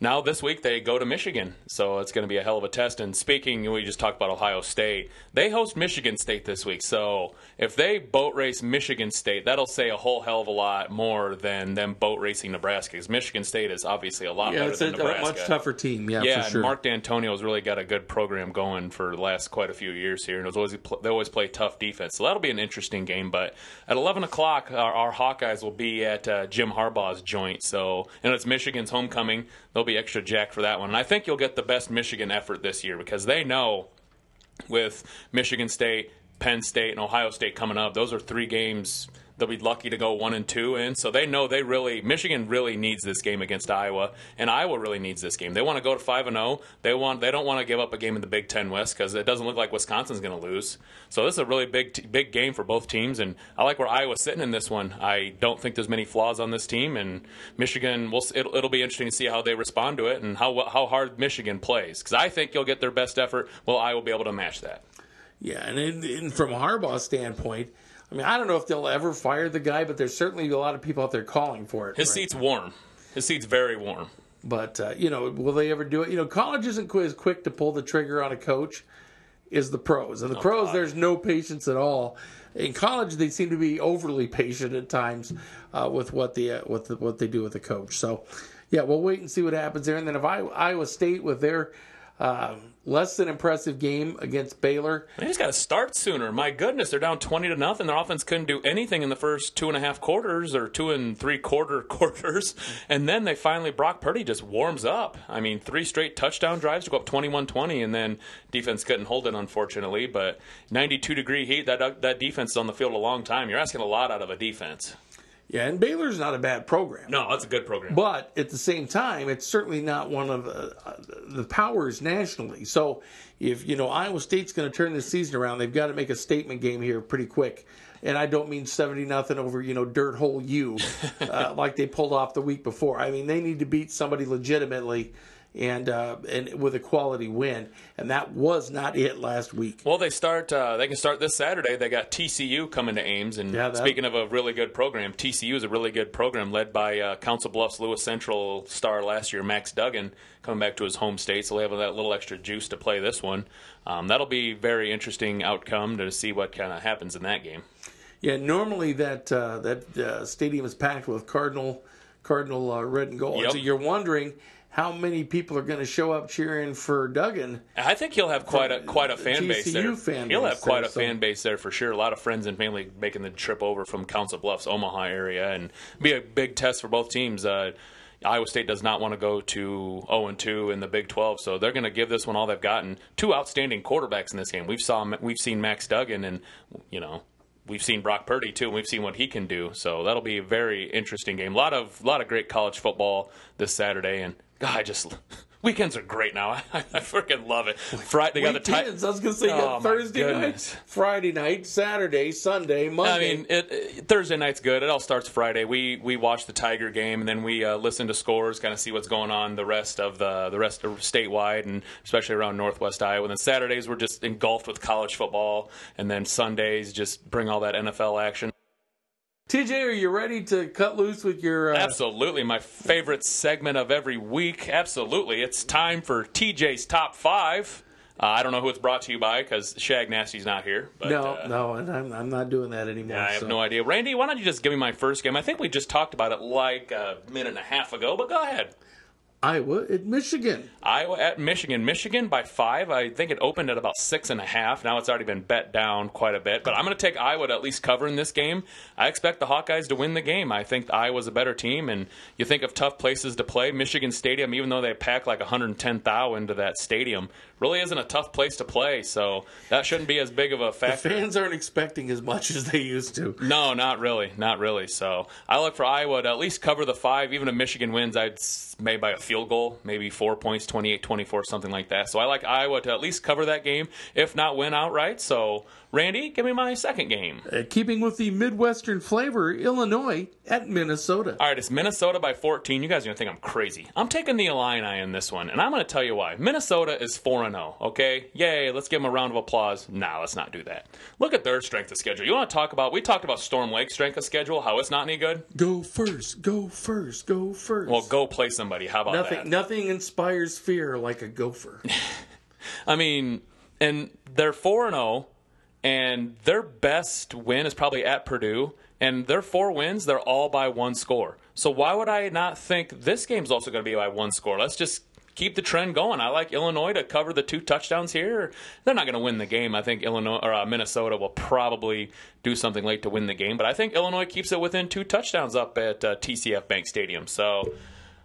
now this week they go to Michigan, so it's going to be a hell of a test. And speaking, we just talked about Ohio State. They host Michigan State this week, so if they boat race Michigan State, that'll say a whole hell of a lot more than them boat racing Nebraska. Because Michigan State is obviously a lot yeah, better it's a, than a Nebraska. much tougher team. Yeah, Yeah, for sure. Mark Dantonio's really got a good program going for the last quite a few years here, and always they always play tough defense. So that'll be an interesting game. But at eleven o'clock, our, our Hawkeyes will be at uh, Jim Harbaugh's joint. So and it's Michigan's homecoming. They'll be extra jacked for that one, and I think you'll get the best Michigan effort this year because they know with Michigan State, Penn State, and Ohio State coming up, those are three games they'll be lucky to go one and two in. So they know they really Michigan really needs this game against Iowa, and Iowa really needs this game. They want to go to five and zero. They want they don't want to give up a game in the Big Ten West because it doesn't look like Wisconsin's going to lose. So this is a really big big game for both teams, and I like where Iowa's sitting in this one. I don't think there's many flaws on this team, and Michigan will it'll, it'll be interesting to see how they respond to it and how how hard Michigan plays because I think you'll get their best effort. Well, I Will be able to match that? Yeah, and, in, from Harbaugh's standpoint, I mean, I don't know if they'll ever fire the guy, but there's certainly a lot of people out there calling for it. His right seat's warm. His seat's very warm. But uh, you know, will they ever do it? You know, college isn't as quick to pull the trigger on a coach as the pros. And the pros, God. there's no patience at all. In college, they seem to be overly patient at times uh, with what the uh, with the, what they do with the coach. So, yeah, we'll wait and see what happens there. And then if I, Iowa State with their Um, less than impressive game against Baylor. They just got to start sooner. My goodness, they're down twenty to nothing. Their offense couldn't do anything in the first two and a half quarters or two and three quarter quarters, and then they finally Brock Purdy just warms up. I mean, three straight touchdown drives to go up 21-20, and then defense couldn't hold it unfortunately. But ninety-two degree heat, that uh, that defense is on the field a long time. You're asking a lot out of a defense. Yeah, and Baylor's not a bad program. No, that's a good program. But at the same time, it's certainly not one of the, uh, the powers nationally. So if you know Iowa State's going to turn this season around, they've got to make a statement game here pretty quick. And I don't mean seventy nothing over you know dirt hole U, uh, like they pulled off the week before. I mean they need to beat somebody legitimately and uh, and with a quality win, and that was not it last week. Well, they start. Uh, they can start this Saturday. They got TCU coming to Ames, and Yeah, that- speaking of a really good program, TCU is a really good program led by uh, Council Bluffs Lewis Central star last year, Max Duggan, coming back to his home state. So they have that little extra juice to play this one. Um, that'll be very interesting outcome to see what kind of happens in that game. Yeah, normally that uh, that uh, stadium is packed with Cardinal Cardinal uh, red and gold. Yep. So you're wondering how many people are going to show up cheering for Duggan. I think he'll have quite a quite a fan base there. fan he'll base have quite there, a so- fan base there for sure. A lot of friends and family making the trip over from Council Bluffs, Omaha area, and be a big test for both teams. Uh, Iowa State does not want to go to 0 and 2 in the Big 12, so they're going to give this one all they've gotten. Two outstanding quarterbacks in this game. We've saw we've seen Max Duggan, and you know we've seen Brock Purdy too, and we've seen what he can do. So that'll be a very interesting game. A lot of lot of great college football this Saturday, and God, I just weekends are great now. I, I freaking love it. Friday, they got the ti- I was going to say Oh, Thursday night. Friday night, Saturday, Sunday, Monday. I mean, it, it- Thursday night's good. It all starts Friday. We we watch the Tiger game and then we uh, listen to scores, kind of see what's going on the rest of the the rest of statewide and especially around Northwest Iowa. And then Saturdays we're just engulfed with college football, and then Sundays just bring all that NFL action. TJ, are you ready to cut loose with your? Uh, Absolutely, my favorite segment of every week. Absolutely, it's time for TJ's top five. Uh, I don't know who it's brought to you by because Shag Nasty's not here. But, no, uh, no, and I'm, I'm not doing that anymore. I have so. no idea. Randy, why don't you just give me my first game? I think we just talked about it like a minute and a half ago, but go ahead. Iowa at Michigan. Iowa at Michigan. Michigan by five. I think it opened at about six and a half. Now it's already been bet down quite a bit. But I'm going to take Iowa to at least cover in this game. I expect the Hawkeyes to win the game. I think Iowa's a better team. And you think of tough places to play. Michigan Stadium, even though they pack like 110,000 into that stadium, really isn't a tough place to play. So that shouldn't be as big of a The factor. fans aren't expecting as much as they used to. No, not really, not really. So I look for Iowa to at least cover the five. Even if Michigan wins, I'd maybe by a field goal, maybe four points, 28-24, something like that. So I like Iowa to at least cover that game, if not win outright. So Randy, give me my second game. Uh, keeping with the Midwestern flavor, Illinois at Minnesota. All right, it's Minnesota by 14. You guys are going to think I'm crazy. I'm taking the Illini in this one, and I'm going to tell you why. Minnesota is 4 0, okay? Yay, let's give them a round of applause. Nah, let's not do that. Look at their strength of schedule. You want to talk about, we talked about Storm Lake's strength of schedule, how it's not any good? Go first, go first, go first. Well, go play somebody. How about nothing, that? nothing inspires fear like a gopher. I mean, and they're 4 0, and their best win is probably at Purdue, and their four wins, they're all by one score. So why would I not think this game's also going to be by one score? Let's just keep the trend going. I like Illinois to cover the two touchdowns here. They're not going to win the game. I think Illinois or uh, Minnesota will probably do something late to win the game, but I think Illinois keeps it within two touchdowns up at uh, TCF Bank Stadium. So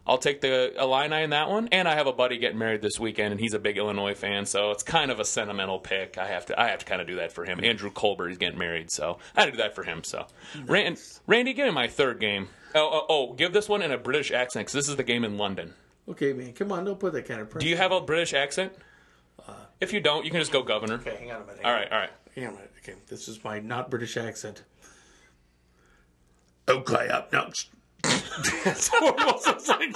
I'll take the Illini in that one, and I have a buddy getting married this weekend, and he's a big Illinois fan, so it's kind of a sentimental pick. I have to, I have to kind of do that for him. Andrew Colbert is getting married, so I had to do that for him. So, Rand, Randy, give me my third game. Oh, oh, oh, give this one in a British accent because this is the game in London. Okay, man, come on, don't put that kind of pressure. Do you have a British accent? Uh, if you don't, you can just go governor. Okay, hang on a minute. All right, all right. Hang on a minute. Okay, this is my not British accent. Okay, up now. That's. It's like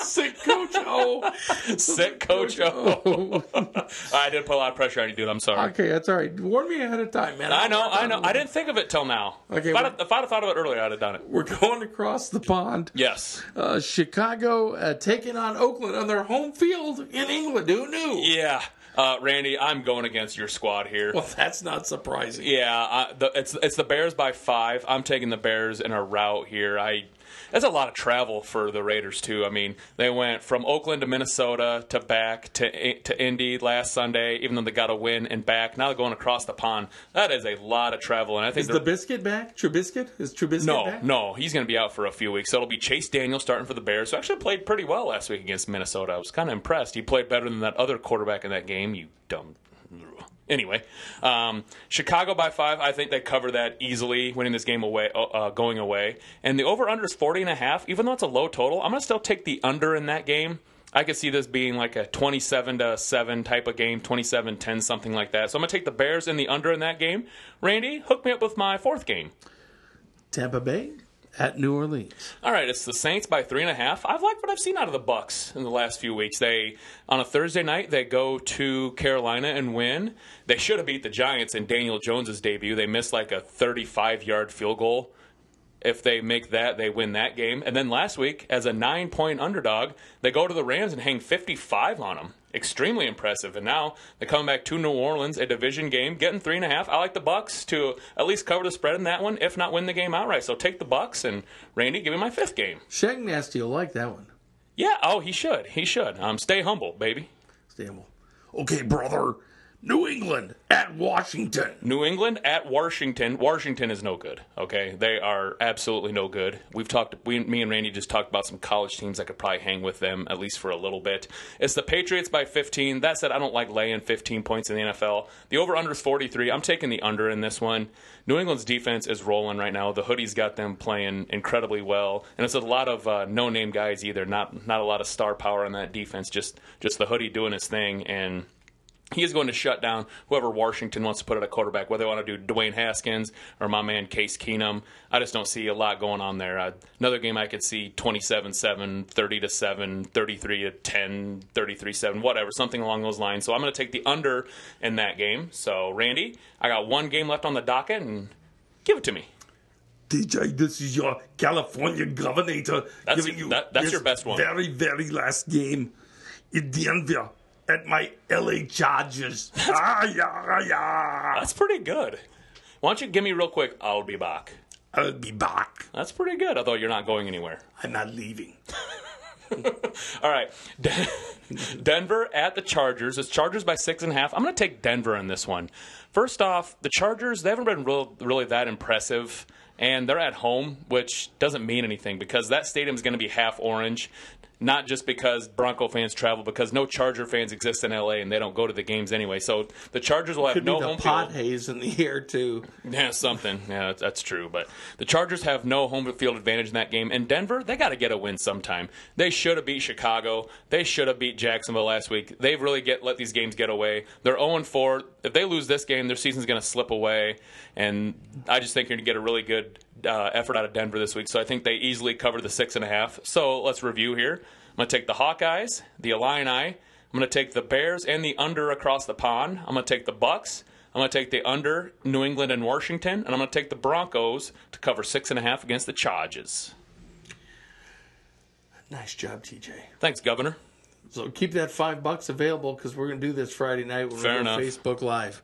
sick coach. Oh, Sick coach. Oh. I did put a lot of pressure on you, dude. I'm sorry. okay, that's all right. Warn me ahead of time, man. I I'll know, I know. I didn't think of it till now. Okay, if, I'd, have- if I'd have thought of it earlier, I'd have done it. We're going across the pond. Yes. Uh, Chicago uh, taking on Oakland on their home field in England. Who knew? Yeah, uh, Randy, I'm going against your squad here. Well, that's not surprising. Yeah, I, the, it's it's the Bears by five. I'm taking the Bears in a rout here. I That's a lot of travel for the Raiders too. I mean, they went from Oakland to Minnesota to back to to Indy last Sunday, even though they got a win and back. Now they're going across the pond. That is a lot of travel, and I think Is the biscuit back? Trubiscuit is Trubiscuit no, back? no, he's going to be out for a few weeks. So it'll be Chase Daniel starting for the Bears, who actually played pretty well last week against Minnesota. I was kind of impressed. He played better than that other quarterback in that game. You dumb. Anyway, um, Chicago by five. I think they cover that easily, winning this game away, uh, uh going away. And the over under is 40 and a half. Even though it's a low total, I'm going to still take the under in that game. I could see this being like a 27 to 7 type of game, 27 10, something like that. So I'm going to take the Bears in the under in that game. Randy, hook me up with my fourth game. Tampa Bay at New Orleans. All right, it's the Saints by three and a half. I've liked what I've seen out of the Bucs in the last few weeks. They on a Thursday night they go to Carolina and win. They should have beat the Giants in Daniel Jones's debut. They missed like a 35 yard field goal. If they make that, they win that game. And then last week, as a nine point underdog, they go to the Rams and hang 55 on them. Extremely impressive. And now they come back to New Orleans, a division game, getting three and a half. I like the Bucs to at least cover the spread in that one, if not win the game outright. So take the Bucs and Randy, give me my fifth game. Shag Nasty will like that one. Yeah. Oh, he should. He should. Um, stay humble, baby. Stay humble. Okay, brother. New England at Washington. New England at Washington. Washington is no good. Okay, they are absolutely no good. We've talked. We, me and Randy just talked about some college teams that could probably hang with them at least for a little bit. It's the Patriots by 15. That said, I don't like laying 15 points in the NFL. The over under is 43. I'm taking the under in this one. New England's defense is rolling right now. The hoodies got them playing incredibly well, and it's a lot of uh, no name guys either. Not not a lot of star power on that defense. Just just the hoodie doing his thing and he is going to shut down whoever Washington wants to put at a quarterback, whether they want to do Dwayne Haskins or my man Case Keenum. I just don't see a lot going on there. Uh, another game I could see 27 7, 30 to 7, 33 to 10, 33 7, whatever, something along those lines. So I'm going to take the under in that game. So, Randy, I got one game left on the docket and give it to me. DJ, this is your California governor That's- giving you that- that's your best one. very, very last game in Denver at my LA Chargers. ah, yeah, yeah. That's pretty good. Why don't you give me real quick? I'll be back. I'll be back. That's pretty good, although you're not going anywhere. I'm not leaving. All right. Den- Denver at the Chargers. It's Chargers by six and a half. I'm going to take Denver in this one. First off, the Chargers, they haven't been real, really that impressive. And they're at home, which doesn't mean anything because that stadium is going to be half orange. Not just because Bronco fans travel, because no Charger fans exist in LA and they don't go to the games anyway. So the Chargers will have Could no be the home pot field. haze in the air, too. Yeah, something. Yeah, that's, that's true. But the Chargers have no home field advantage in that game. And Denver, they got to get a win sometime. They should have beat Chicago. They should have beat Jacksonville last week. They've really get let these games get away. They're 0 4. If they lose this game, their season's going to slip away. And I just think you're going to get a really good uh, effort out of Denver this week. So I think they easily cover the six and a half. So let's review here. I'm going to take the Hawkeyes, the Illini. I'm going to take the Bears and the under across the pond. I'm going to take the Bucs. I'm going to take the under New England and Washington, and I'm going to take the Broncos to cover six and a half against the Chargers. Nice job, TJ. Thanks, Governor. So keep that five bucks available because we're going to do this Friday night when Fair we're on enough. Facebook Live.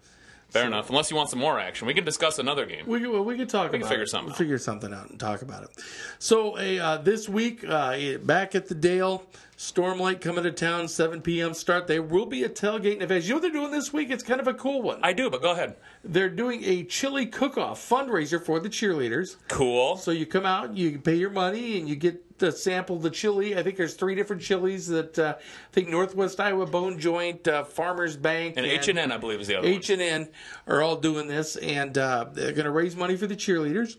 Fair enough. Unless you want some more action, we can discuss another game. We can, well, we can talk can about figure it. something We'll figure something out and talk about it. So uh, this week, uh, back at the Dale, Storm Lake coming to town, 7 p.m. start. There will be a tailgate event. You know what they're doing this week? It's kind of a cool one. I do, but go ahead. They're doing a chili cook-off fundraiser for the cheerleaders. Cool. So you come out, you pay your money, and you get to sample the chili. I think there's three different chilies that uh, I think Northwest Iowa Bone Joint, uh, Farmers Bank, And H and N, I believe, is the other H and N are all doing this, and uh, they're going to raise money for the cheerleaders.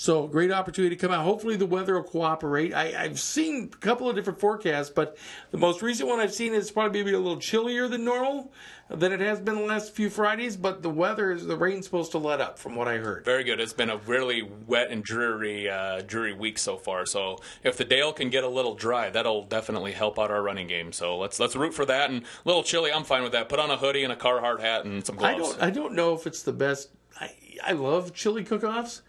So great opportunity to come out. Hopefully the weather will cooperate. I, I've seen a couple of different forecasts, but the most recent one I've seen is probably maybe a little chillier than normal than it has been the last few Fridays. But the weather is the rain's supposed to let up, from what I heard. Very good. It's been a really wet and dreary, uh, dreary week so far. So if the Dale can get a little dry, that'll definitely help out our running game. So let's let's root for that. And a little chilly, I'm fine with that. Put on a hoodie and a Carhartt hat and some gloves. I don't. I don't know if it's the best. I, I love chili cook-offs.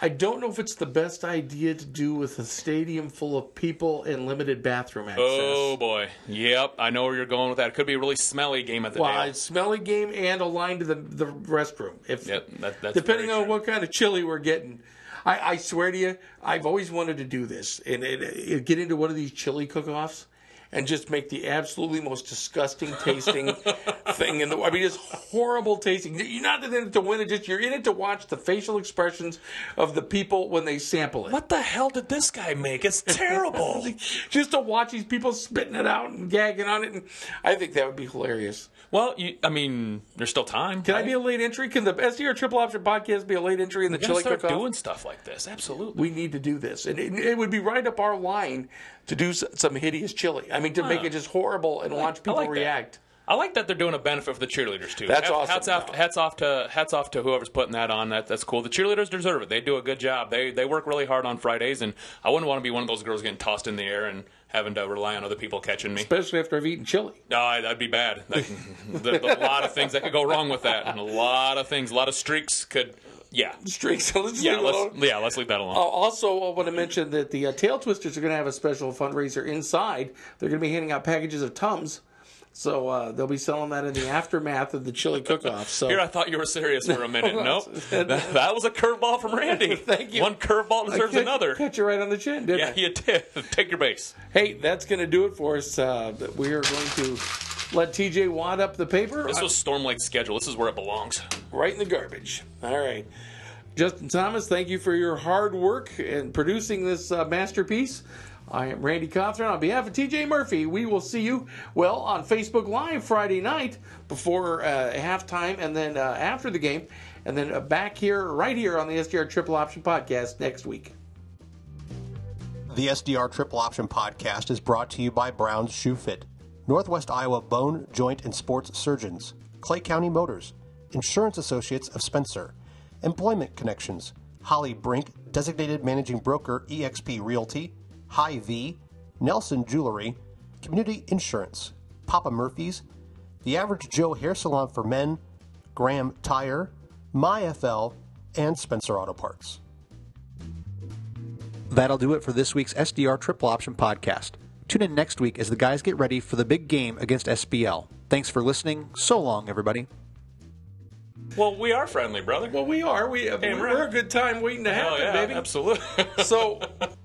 I don't know if it's the best idea to do with a stadium full of people and limited bathroom access. Oh boy. Yep, I know where you're going with that. It could be a really smelly game at the Well, it's smelly game and a line to the the restroom. If Yep, that- that's depending on true. what kind of chili we're getting, I, I swear to you, I've always wanted to do this and, and, and get into one of these chili cook-offs and just make the absolutely most disgusting tasting thing in the. world. I mean, it's horrible tasting. You're not in it to win it; just you're in it to watch the facial expressions of the people when they sample it. What the hell did this guy make? It's terrible. just to watch these people spitting it out and gagging on it, and I think that would be hilarious. Well, you, I mean, there's still time. Can I be a late entry? Can the SDR Triple Option podcast be a late entry in the chili cook-off? doing stuff like this? Absolutely. we need to do this, and it, it would be right up our line to do some hideous chili. I mean, to make it just horrible and watch people like that. react. I like that they're doing a benefit for the cheerleaders too. That's Hats- awesome. Hats off, hats off to hats off to whoever's putting that on. That that's cool. The cheerleaders deserve it. They do a good job. They they work really hard on Fridays, and I wouldn't want to be one of those girls getting tossed in the air and having to rely on other people catching me. Especially after I've eaten chili. No, I- that'd be bad. That, there's a lot of things that could go wrong with that, and a lot of things, a lot of streaks could. Yeah, Streaks. Let's yeah. Let's yeah, let's leave that alone. Uh, also, I want to mention that the uh, Tail Twisters are going to have a special fundraiser inside. They're going to be handing out packages of Tums. So uh, they'll be selling that in the aftermath of the chili cook-off. So Here, I thought you were serious for a minute. nope, that, that was a curveball from Randy. Thank you. One curveball deserves Catch- another. Catch you right on the chin, didn't Yeah, I? you did. Take your base. Hey, that's going to do it for us. Uh, we are going to let TJ wad up the paper This was Storm Lake's schedule. This is where it belongs. right in the garbage. All right. Justin Thomas, thank you for your hard work in producing this uh, masterpiece. I am Randy Cauthron. On behalf of TJ Murphy, we will see you, well, on Facebook Live Friday night before uh, halftime and then uh, after the game, and then uh, back here, right here on the SDR Triple Option Podcast next week. The SDR Triple Option Podcast is brought to you by Brown's Shoe Fit, Northwest Iowa Bone, Joint, and Sports Surgeons, Clay County Motors, Insurance Associates of Spencer, Employment Connections, Holly Brink, Designated Managing Broker, eXp Realty, Hy-Vee, Nelson Jewelry, Community Insurance, Papa Murphy's, The Average Joe Hair Salon for Men, Graham Tire, MyFL, and Spencer Auto Parts. That'll do it for this week's SDR Triple Option Podcast. Tune in next week as the guys get ready for the big game against SBL. Thanks for listening. So long, everybody. Well, we are friendly, brother. Well, we are. We, Hey, we're, we're- a good time waiting to Hell happen, yeah, baby. absolutely. So